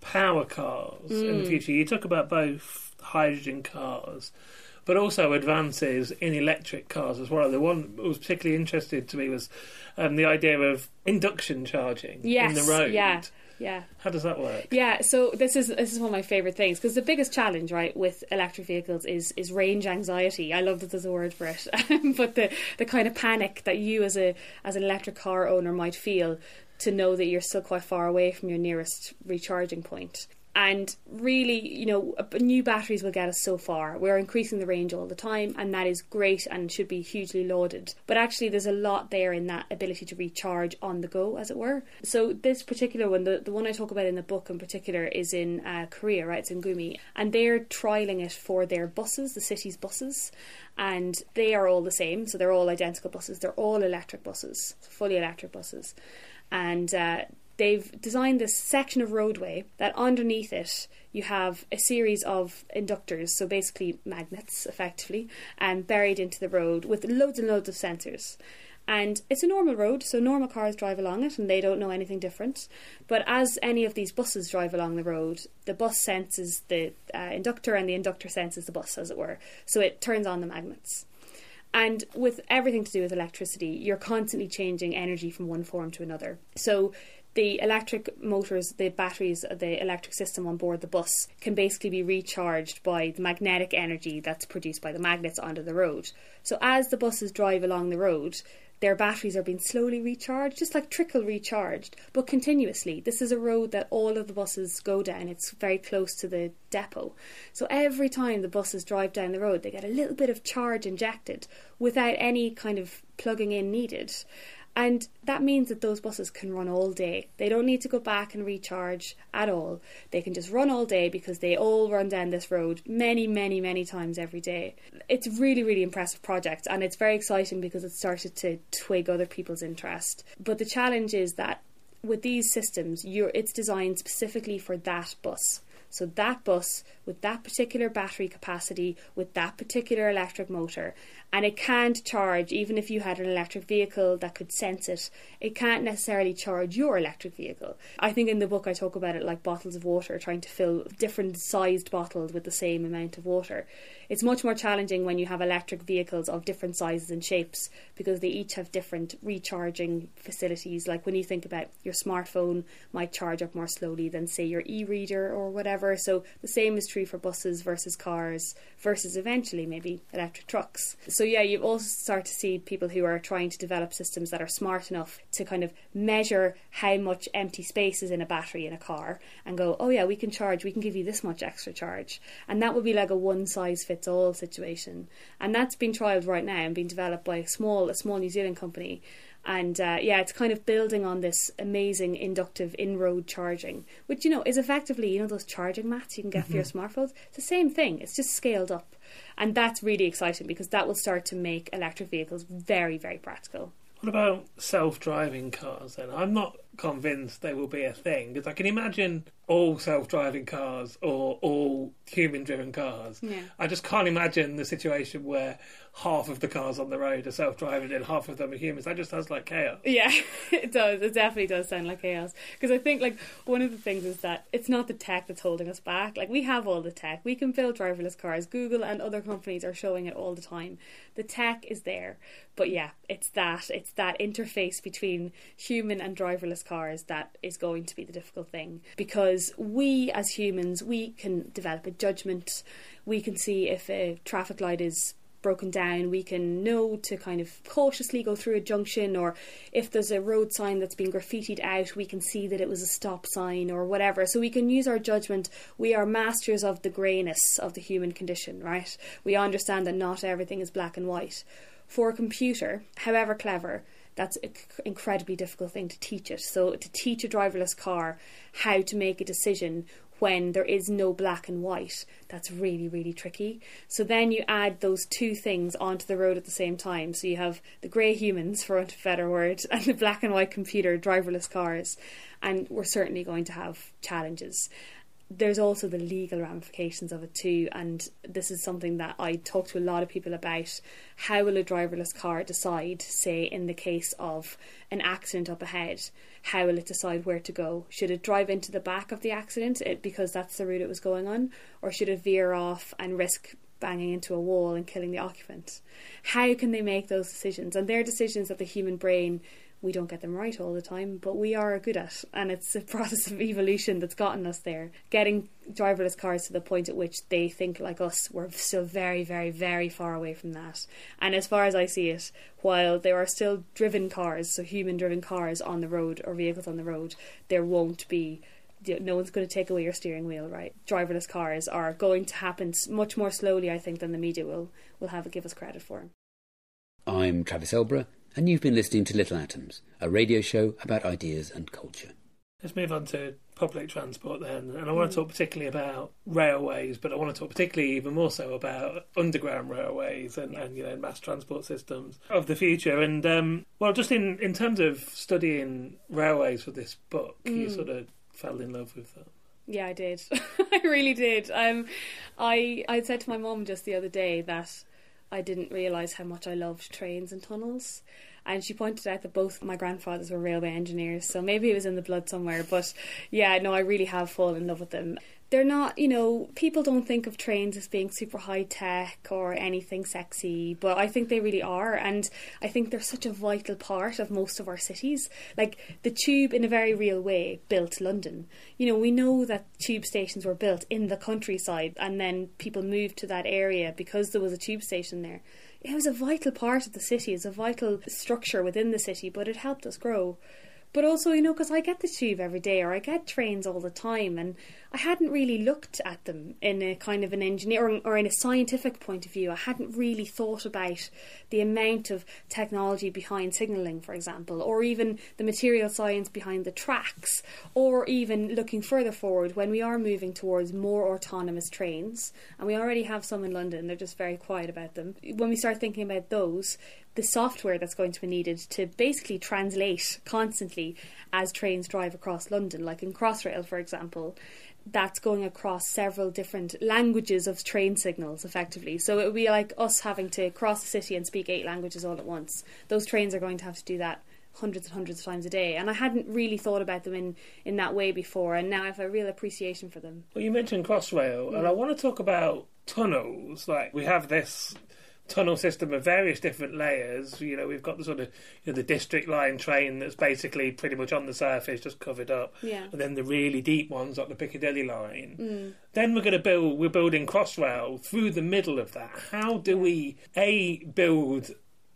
power cars mm. in the mm. future. You talk about both hydrogen cars but also advances in electric cars as well. The one that was particularly interested to me was um, the idea of induction charging yes, in the road. Yeah. Yeah. How does that work? Yeah, so this is this is one of my favorite things because the biggest challenge, right, with electric vehicles is is range anxiety. I love that there's a word for it, [laughs] but the the kind of panic that you as a as an electric car owner might feel to know that you're still quite far away from your nearest recharging point and really, you know, new batteries will get us so far. We're increasing the range all the time, and that is great and should be hugely lauded. But actually, there's a lot there in that ability to recharge on the go, as it were. So, this particular one, the, the one I talk about in the book in particular, is in uh, Korea, right? It's in Gumi, and they're trialing it for their buses, the city's buses, and they are all the same. So, they're all identical buses, they're all electric buses, fully electric buses. And uh, they've designed this section of roadway that underneath it you have a series of inductors, so basically magnets, effectively, and um, buried into the road with loads and loads of sensors. And it's a normal road, so normal cars drive along it and they don't know anything different. But as any of these buses drive along the road, the bus senses the uh, inductor and the inductor senses the bus, as it were. So it turns on the magnets. And with everything to do with electricity, you're constantly changing energy from one form to another. So the electric motors, the batteries, uh, the electric system on board the bus can basically be recharged by the magnetic energy that's produced by the magnets onto the road. So as the buses drive along the road, their batteries are being slowly recharged, just like trickle recharged, but continuously. This is a road that all of the buses go down. It's very close to the depot. So every time the buses drive down the road, they get a little bit of charge injected without any kind of plugging in needed. And that means that those buses can run all day. They don't need to go back and recharge at all. They can just run all day because they all run down this road many, many, many times every day. It's a really, really impressive project and it's very exciting because it started to twig other people's interest. But the challenge is that with these systems, it's designed specifically for that bus. So that bus with that particular battery capacity, with that particular electric motor, and it can't charge even if you had an electric vehicle that could sense it. It can't necessarily charge your electric vehicle. I think in the book I talk about it like bottles of water, trying to fill different sized bottles with the same amount of water. It's much more challenging when you have electric vehicles of different sizes and shapes because they each have different recharging facilities. Like when you think about your smartphone might charge up more slowly than say your e-reader or whatever. So the same is true for buses versus cars versus eventually maybe electric trucks. So yeah, you also start to see people who are trying to develop systems that are smart enough to kind of measure how much empty space is in a battery in a car and go, oh yeah, we can charge, we can give you this much extra charge. And that would be like a one size fits all situation, and that's being trialled right now and being developed by a small a small New Zealand company. And uh, yeah, it's kind of building on this amazing inductive in-road charging, which you know is effectively you know those charging mats you can get mm-hmm. for your mm-hmm. smartphones. It's the same thing. It's just scaled up, and that's really exciting because that will start to make electric vehicles very very practical. What about self-driving cars? Then I'm not convinced they will be a thing because I can imagine all self-driving cars or all human-driven cars. Yeah. I just can't imagine the situation where half of the cars on the road are self-driving and half of them are humans. That just sounds like chaos. Yeah, [laughs] it does. It definitely does sound like chaos. Because I think like one of the things is that it's not the tech that's holding us back. Like we have all the tech. We can build driverless cars. Google and other companies are showing it all the time. The tech is there. But yeah, it's that. It's that interface between human and driverless cars that is going to be the difficult thing. Because we as humans we can develop a judgment. We can see if a traffic light is broken down. We can know to kind of cautiously go through a junction or if there's a road sign that's been graffitied out we can see that it was a stop sign or whatever. So we can use our judgment. We are masters of the greyness of the human condition right? We understand that not everything is black and white. For a computer however clever that's an incredibly difficult thing to teach it. So to teach a driverless car how to make a decision when there is no black and white, that's really, really tricky. So then you add those two things onto the road at the same time. So you have the grey humans, for want of a better word, [laughs] and the black and white computer driverless cars. And we're certainly going to have challenges there's also the legal ramifications of it too, and this is something that I talk to a lot of people about. How will a driverless car decide, say, in the case of an accident up ahead? How will it decide where to go? Should it drive into the back of the accident because that's the route it was going on, or should it veer off and risk banging into a wall and killing the occupant? How can they make those decisions? And they're decisions that the human brain we don't get them right all the time, but we are good at. And it's a [laughs] process of evolution that's gotten us there. Getting driverless cars to the point at which they think like us, we're still very, very, very far away from that. And as far as I see it, while there are still driven cars, so human driven cars on the road or vehicles on the road, there won't be no one's going to take away your steering wheel, right? Driverless cars are going to happen much more slowly, I think, than the media will will have give us credit for. I'm Travis Elborough, and you've been listening to Little Atoms, a radio show about ideas and culture. Let's move on to public transport then, and I want to talk particularly about railways, but I want to talk particularly even more so about underground railways and, and you know mass transport systems of the future. And um, well, just in in terms of studying railways for this book, mm. you sort of fell in love with them. Yeah, I did. [laughs] I really did. Um, I I said to my mom just the other day that I didn't realise how much I loved trains and tunnels. And she pointed out that both my grandfathers were railway engineers, so maybe it was in the blood somewhere. But yeah, no, I really have fallen in love with them they're not, you know, people don't think of trains as being super high tech or anything sexy, but I think they really are. And I think they're such a vital part of most of our cities. Like the tube, in a very real way, built London. You know, we know that tube stations were built in the countryside and then people moved to that area because there was a tube station there. It was a vital part of the city, it's a vital structure within the city, but it helped us grow. But also, you know, because I get the tube every day or I get trains all the time, and I hadn't really looked at them in a kind of an engineering or in a scientific point of view. I hadn't really thought about the amount of technology behind signalling, for example, or even the material science behind the tracks, or even looking further forward when we are moving towards more autonomous trains, and we already have some in London, they're just very quiet about them. When we start thinking about those, the software that's going to be needed to basically translate constantly as trains drive across London, like in Crossrail, for example, that's going across several different languages of train signals effectively. So it would be like us having to cross the city and speak eight languages all at once. Those trains are going to have to do that hundreds and hundreds of times a day. And I hadn't really thought about them in, in that way before, and now I have a real appreciation for them. Well, you mentioned Crossrail, mm. and I want to talk about tunnels. Like, we have this tunnel system of various different layers. You know, we've got the sort of you know, the district line train that's basically pretty much on the surface, just covered up. Yeah. And then the really deep ones, like the Piccadilly line. Mm. Then we're going to build. We're building Crossrail through the middle of that. How do we a build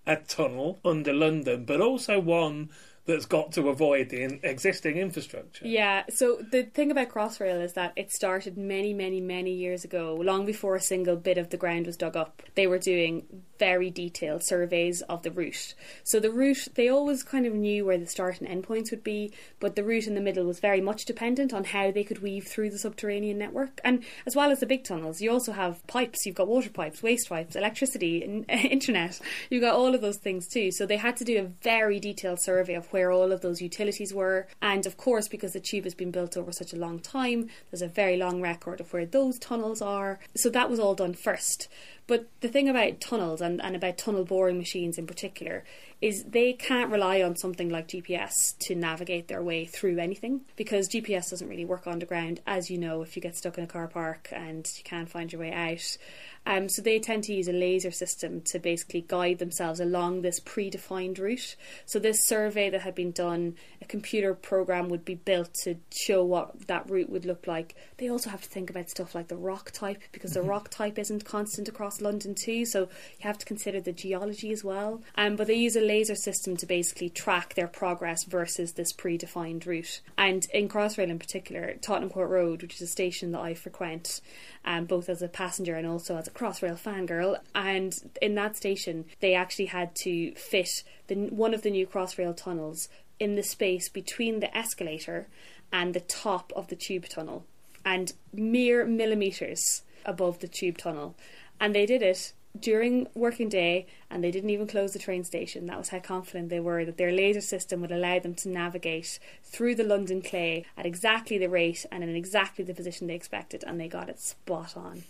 a tunnel under London, but also one that's got to avoid the in- existing infrastructure. Yeah, so the thing about Crossrail is that it started many, many, many years ago, long before a single bit of the ground was dug up. They were doing very detailed surveys of the route. So the route, they always kind of knew where the start and end points would be, but the route in the middle was very much dependent on how they could weave through the subterranean network. And as well as the big tunnels, you also have pipes. You've got water pipes, waste pipes, electricity, [laughs] internet. You've got all of those things too. So they had to do a very detailed survey of where all of those utilities were. And of course, because the tube has been built over such a long time, there's a very long record of where those tunnels are. So that was all done first. But the thing about tunnels and, and about tunnel boring machines in particular is they can't rely on something like GPS to navigate their way through anything because GPS doesn't really work underground, as you know, if you get stuck in a car park and you can't find your way out. Um, so they tend to use a laser system to basically guide themselves along this predefined route. So this survey that had been done, a computer program would be built to show what that route would look like. They also have to think about stuff like the rock type because the mm-hmm. rock type isn't constant across London too. So you have to consider the geology as well. Um, but they use a laser system to basically track their progress versus this predefined route. And in Crossrail in particular, Tottenham Court Road, which is a station that I frequent, um, both as a passenger and also as a Crossrail fangirl. And in that station, they actually had to fit the, one of the new Crossrail tunnels in the space between the escalator and the top of the tube tunnel, and mere millimetres above the tube tunnel. And they did it during working day and they didn't even close the train station. That was how confident they were that their laser system would allow them to navigate through the London clay at exactly the rate and in exactly the position they expected, and they got it spot on.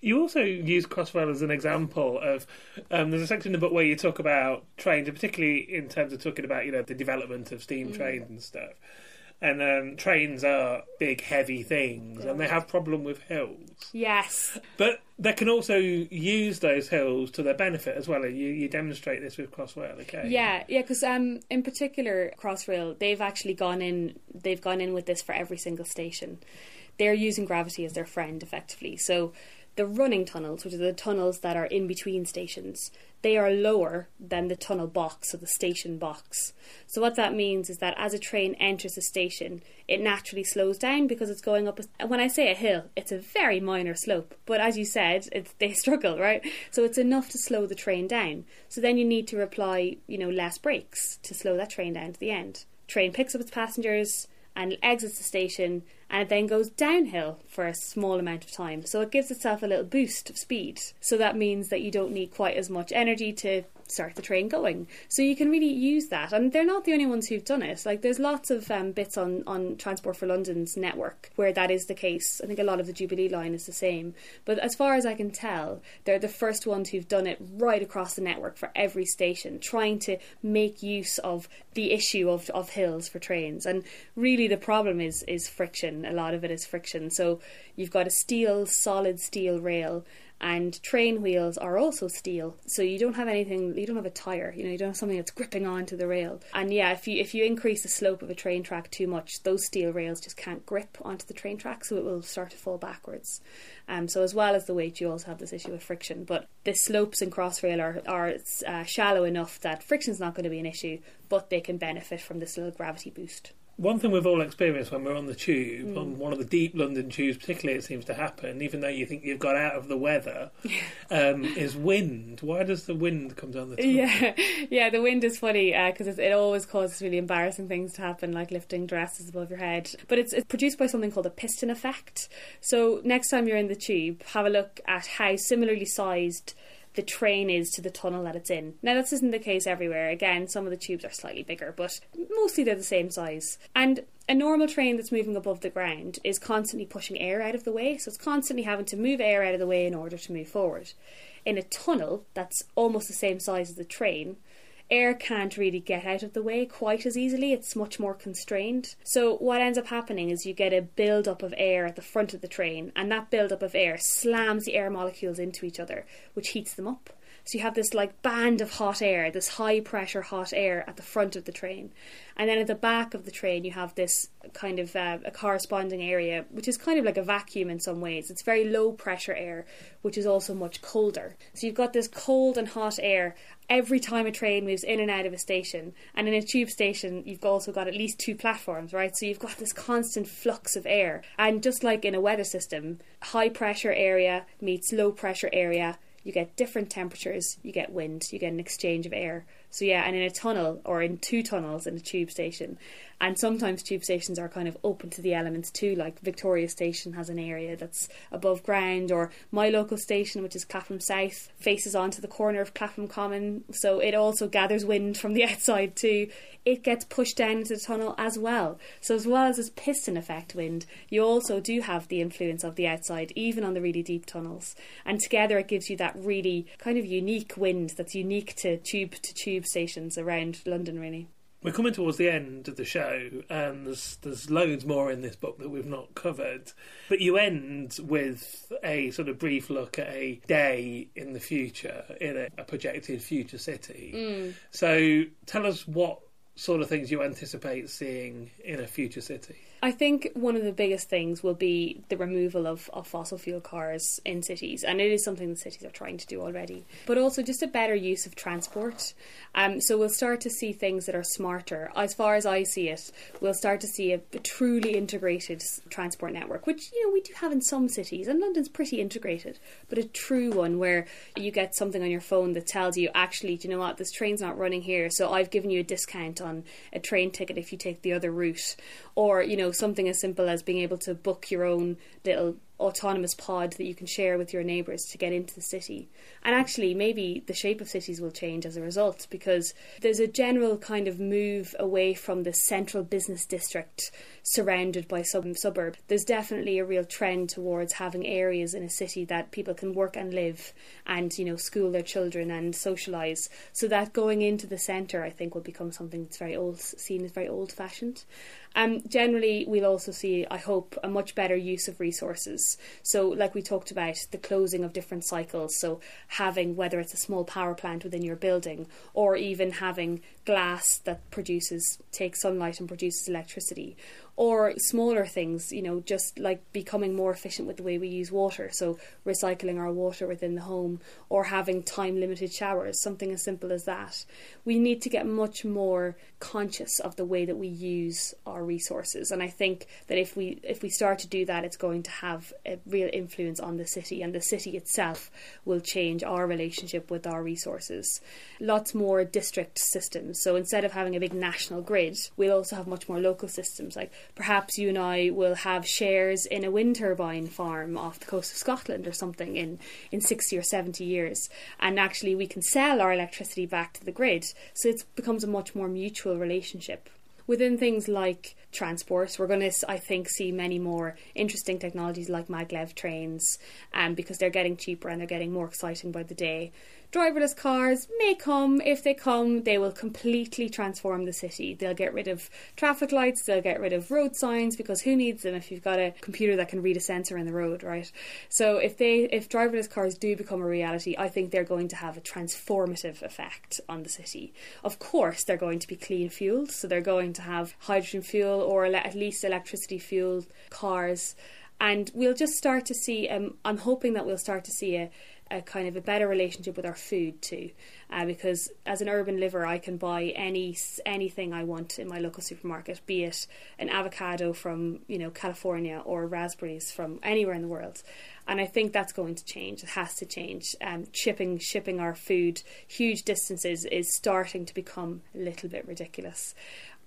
You also use Crossrail as an example of um, there's a section in the book where you talk about trains, and particularly in terms of talking about you know the development of steam mm. trains and stuff. And um, trains are big, heavy things, and they have problem with hills. Yes, but they can also use those hills to their benefit as well. You, you demonstrate this with Crossrail, okay? Yeah, yeah, because um, in particular, Crossrail, they've actually gone in. They've gone in with this for every single station. They're using gravity as their friend, effectively. So the running tunnels, which are the tunnels that are in between stations, they are lower than the tunnel box, or the station box. So what that means is that as a train enters a station, it naturally slows down because it's going up. A, when I say a hill, it's a very minor slope, but as you said, it's, they [laughs] struggle, right? So it's enough to slow the train down. So then you need to apply, you know, less brakes to slow that train down to the end. Train picks up its passengers and exits the station and it then goes downhill for a small amount of time. So it gives itself a little boost of speed. So that means that you don't need quite as much energy to start the train going. So you can really use that. And they're not the only ones who've done it. Like there's lots of um, bits on, on Transport for London's network where that is the case. I think a lot of the Jubilee line is the same. But as far as I can tell, they're the first ones who've done it right across the network for every station, trying to make use of the issue of, of hills for trains. And really the problem is is friction. A lot of it is friction. So you've got a steel, solid steel rail and train wheels are also steel. So you don't have anything you don't have a tire you know you don't have something that's gripping onto the rail. And yeah if you if you increase the slope of a train track too much those steel rails just can't grip onto the train track so it will start to fall backwards. Um, so as well as the weight you also have this issue of friction. But the slopes in crossrail are, are uh, shallow enough that friction's not going to be an issue but they can benefit from this little gravity boost one thing we've all experienced when we're on the tube, mm. on one of the deep London tubes, particularly, it seems to happen, even though you think you've got out of the weather, [laughs] um, is wind. Why does the wind come down the tube? Yeah, [laughs] yeah, the wind is funny because uh, it always causes really embarrassing things to happen, like lifting dresses above your head. But it's, it's produced by something called a piston effect. So next time you're in the tube, have a look at how similarly sized the train is to the tunnel that it's in. Now, this isn't the case everywhere. Again, some of the tubes are slightly bigger, but mostly they're the same size. And a normal train that's moving above the ground is constantly pushing air out of the way, so it's constantly having to move air out of the way in order to move forward. In a tunnel that's almost the same size as the train, air can't really get out of the way quite as easily. It's much more constrained. So what ends up happening is you get a build up of air at the front of the train, and that build up of air slams the air molecules into each other, which heats them up. So you have this like band of hot air, this high pressure hot air at the front of the train. And then at the back of the train, you have this kind of uh, a corresponding area, which is kind of like a vacuum in some ways. It's very low pressure air, which is also much colder. So you've got this cold and hot air every time a train moves in and out of a station. And in a tube station, you've also got at least two platforms, right? So you've got this constant flux of air. And just like in a weather system, high pressure area meets low pressure area you get different temperatures, you get wind, you get an exchange of air. So yeah, and in a tunnel or in two tunnels in a tube station, and sometimes tube stations are kind of open to the elements too like victoria station has an area that's above ground or my local station which is clapham south faces onto the corner of clapham common. So it also gathers wind from the [laughs] outside too it gets pushed down into the tunnel as well so as well as this piston effect wind you also do have the influence of the outside even on the really deep tunnels and together it gives you that really kind of unique wind that's unique to tube to tube stations around london really we're coming towards the end of the show, and there's there's loads more in this book that we've not covered. But you end with a sort of brief look at a day in the future in a, a projected future city. Mm. So tell us what sort of things you anticipate seeing in a future city. I think one of the biggest things will be the removal of, of fossil fuel cars in cities, and it is something the cities are trying to do already. But also just a better use of transport. Um, so we'll start to see things that are smarter. As far as I see it, we'll start to see a, a truly integrated transport network, which you know we do have in some cities, and London's pretty integrated. But a true one where you get something on your phone that tells you, actually, do you know what, this train's not running here, so I've given you a discount on a train ticket if you take the other route, or you know something as simple as being able to book your own little autonomous pod that you can share with your neighbours to get into the city. And actually, maybe the shape of cities will change as a result because there's a general kind of move away from the central business district surrounded by some suburb. There's definitely a real trend towards having areas in a city that people can work and live and, you know, school their children and socialise. So that going into the centre, I think, will become something that's very old, seen as very old fashioned. Um, generally, we'll also see, I hope, a much better use of resources. So, like we talked about, the closing of different cycles. So, having whether it's a small power plant within your building or even having glass that produces, takes sunlight and produces electricity or smaller things, you know, just like becoming more efficient with the way we use water. So, recycling our water within the home or having time limited showers, something as simple as that. We need to get much more conscious of the way that we use our resources. And I think that if we if we start to do that, it's going to have a real influence on the city, and the city itself will change our relationship with our resources. Lots more district systems. So instead of having a big national grid, we'll also have much more local systems like perhaps you and I will have shares in a wind turbine farm off the coast of Scotland or something in, in 60 or 70 years. And actually, we can sell our electricity back to the grid. So it becomes a much more mutual relationship within things like transport, we're going to, I think, see many more interesting technologies like maglev trains, um, because they're getting cheaper and they're getting more exciting by the day. Driverless cars may come. If they come, they will completely transform the city. They'll get rid of traffic lights, they'll get rid of road signs because who needs them if you've got a computer that can read a sensor in the road, right? So if they if driverless cars do become a reality, I think they're going to have a transformative effect on the city. Of course, they're going to be clean fueled, so they're going to have hydrogen fuel or at least electricity fueled cars and we'll just start to see um, i'm hoping that we'll start to see a, a kind of a better relationship with our food too. Uh, because as an urban liver, I can buy any anything I want in my local supermarket, be it an avocado from you know California or raspberries from anywhere in the world. And I think that's going to change. It has to change. Um, shipping shipping our food huge distances is starting to become a little bit ridiculous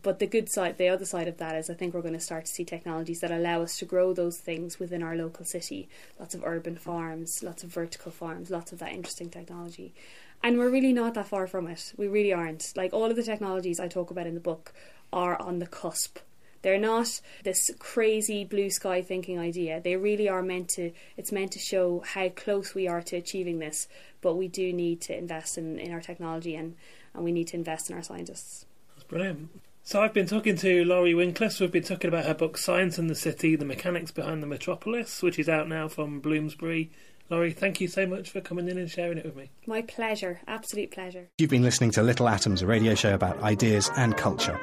But the good side, the other side of that is I think we're going to start to see technologies that allow us to grow those things within our local city. Lots of urban farms, lots of vertical farms, lots of that interesting technology. And we're really not that far from it. We really aren't. Like all of the technologies I talk about in the book are on the cusp. They're not this crazy blue sky thinking idea. They really are meant to it's meant to show how close we are to achieving this, but we do need to invest in, in our technology and, and we need to invest in our scientists. That's brilliant. So I've been talking to Laurie Winkless. We've been talking about her book Science and the City, The Mechanics Behind the Metropolis, which is out now from Bloomsbury. Laurie, thank you so much for coming in and sharing it with me. My pleasure, absolute pleasure. You've been listening to Little Atoms, a radio show about ideas and culture.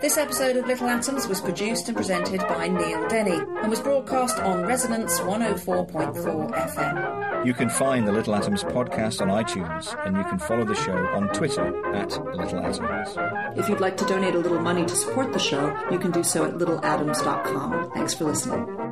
This episode of Little Atoms was produced and presented by Neil Denny and was broadcast on Resonance 104.4 FM. You can find the Little Atoms podcast on iTunes and you can follow the show on Twitter at Little Atoms. If you'd like to donate a little money to support the show, you can do so at littleatoms.com. Thanks for listening.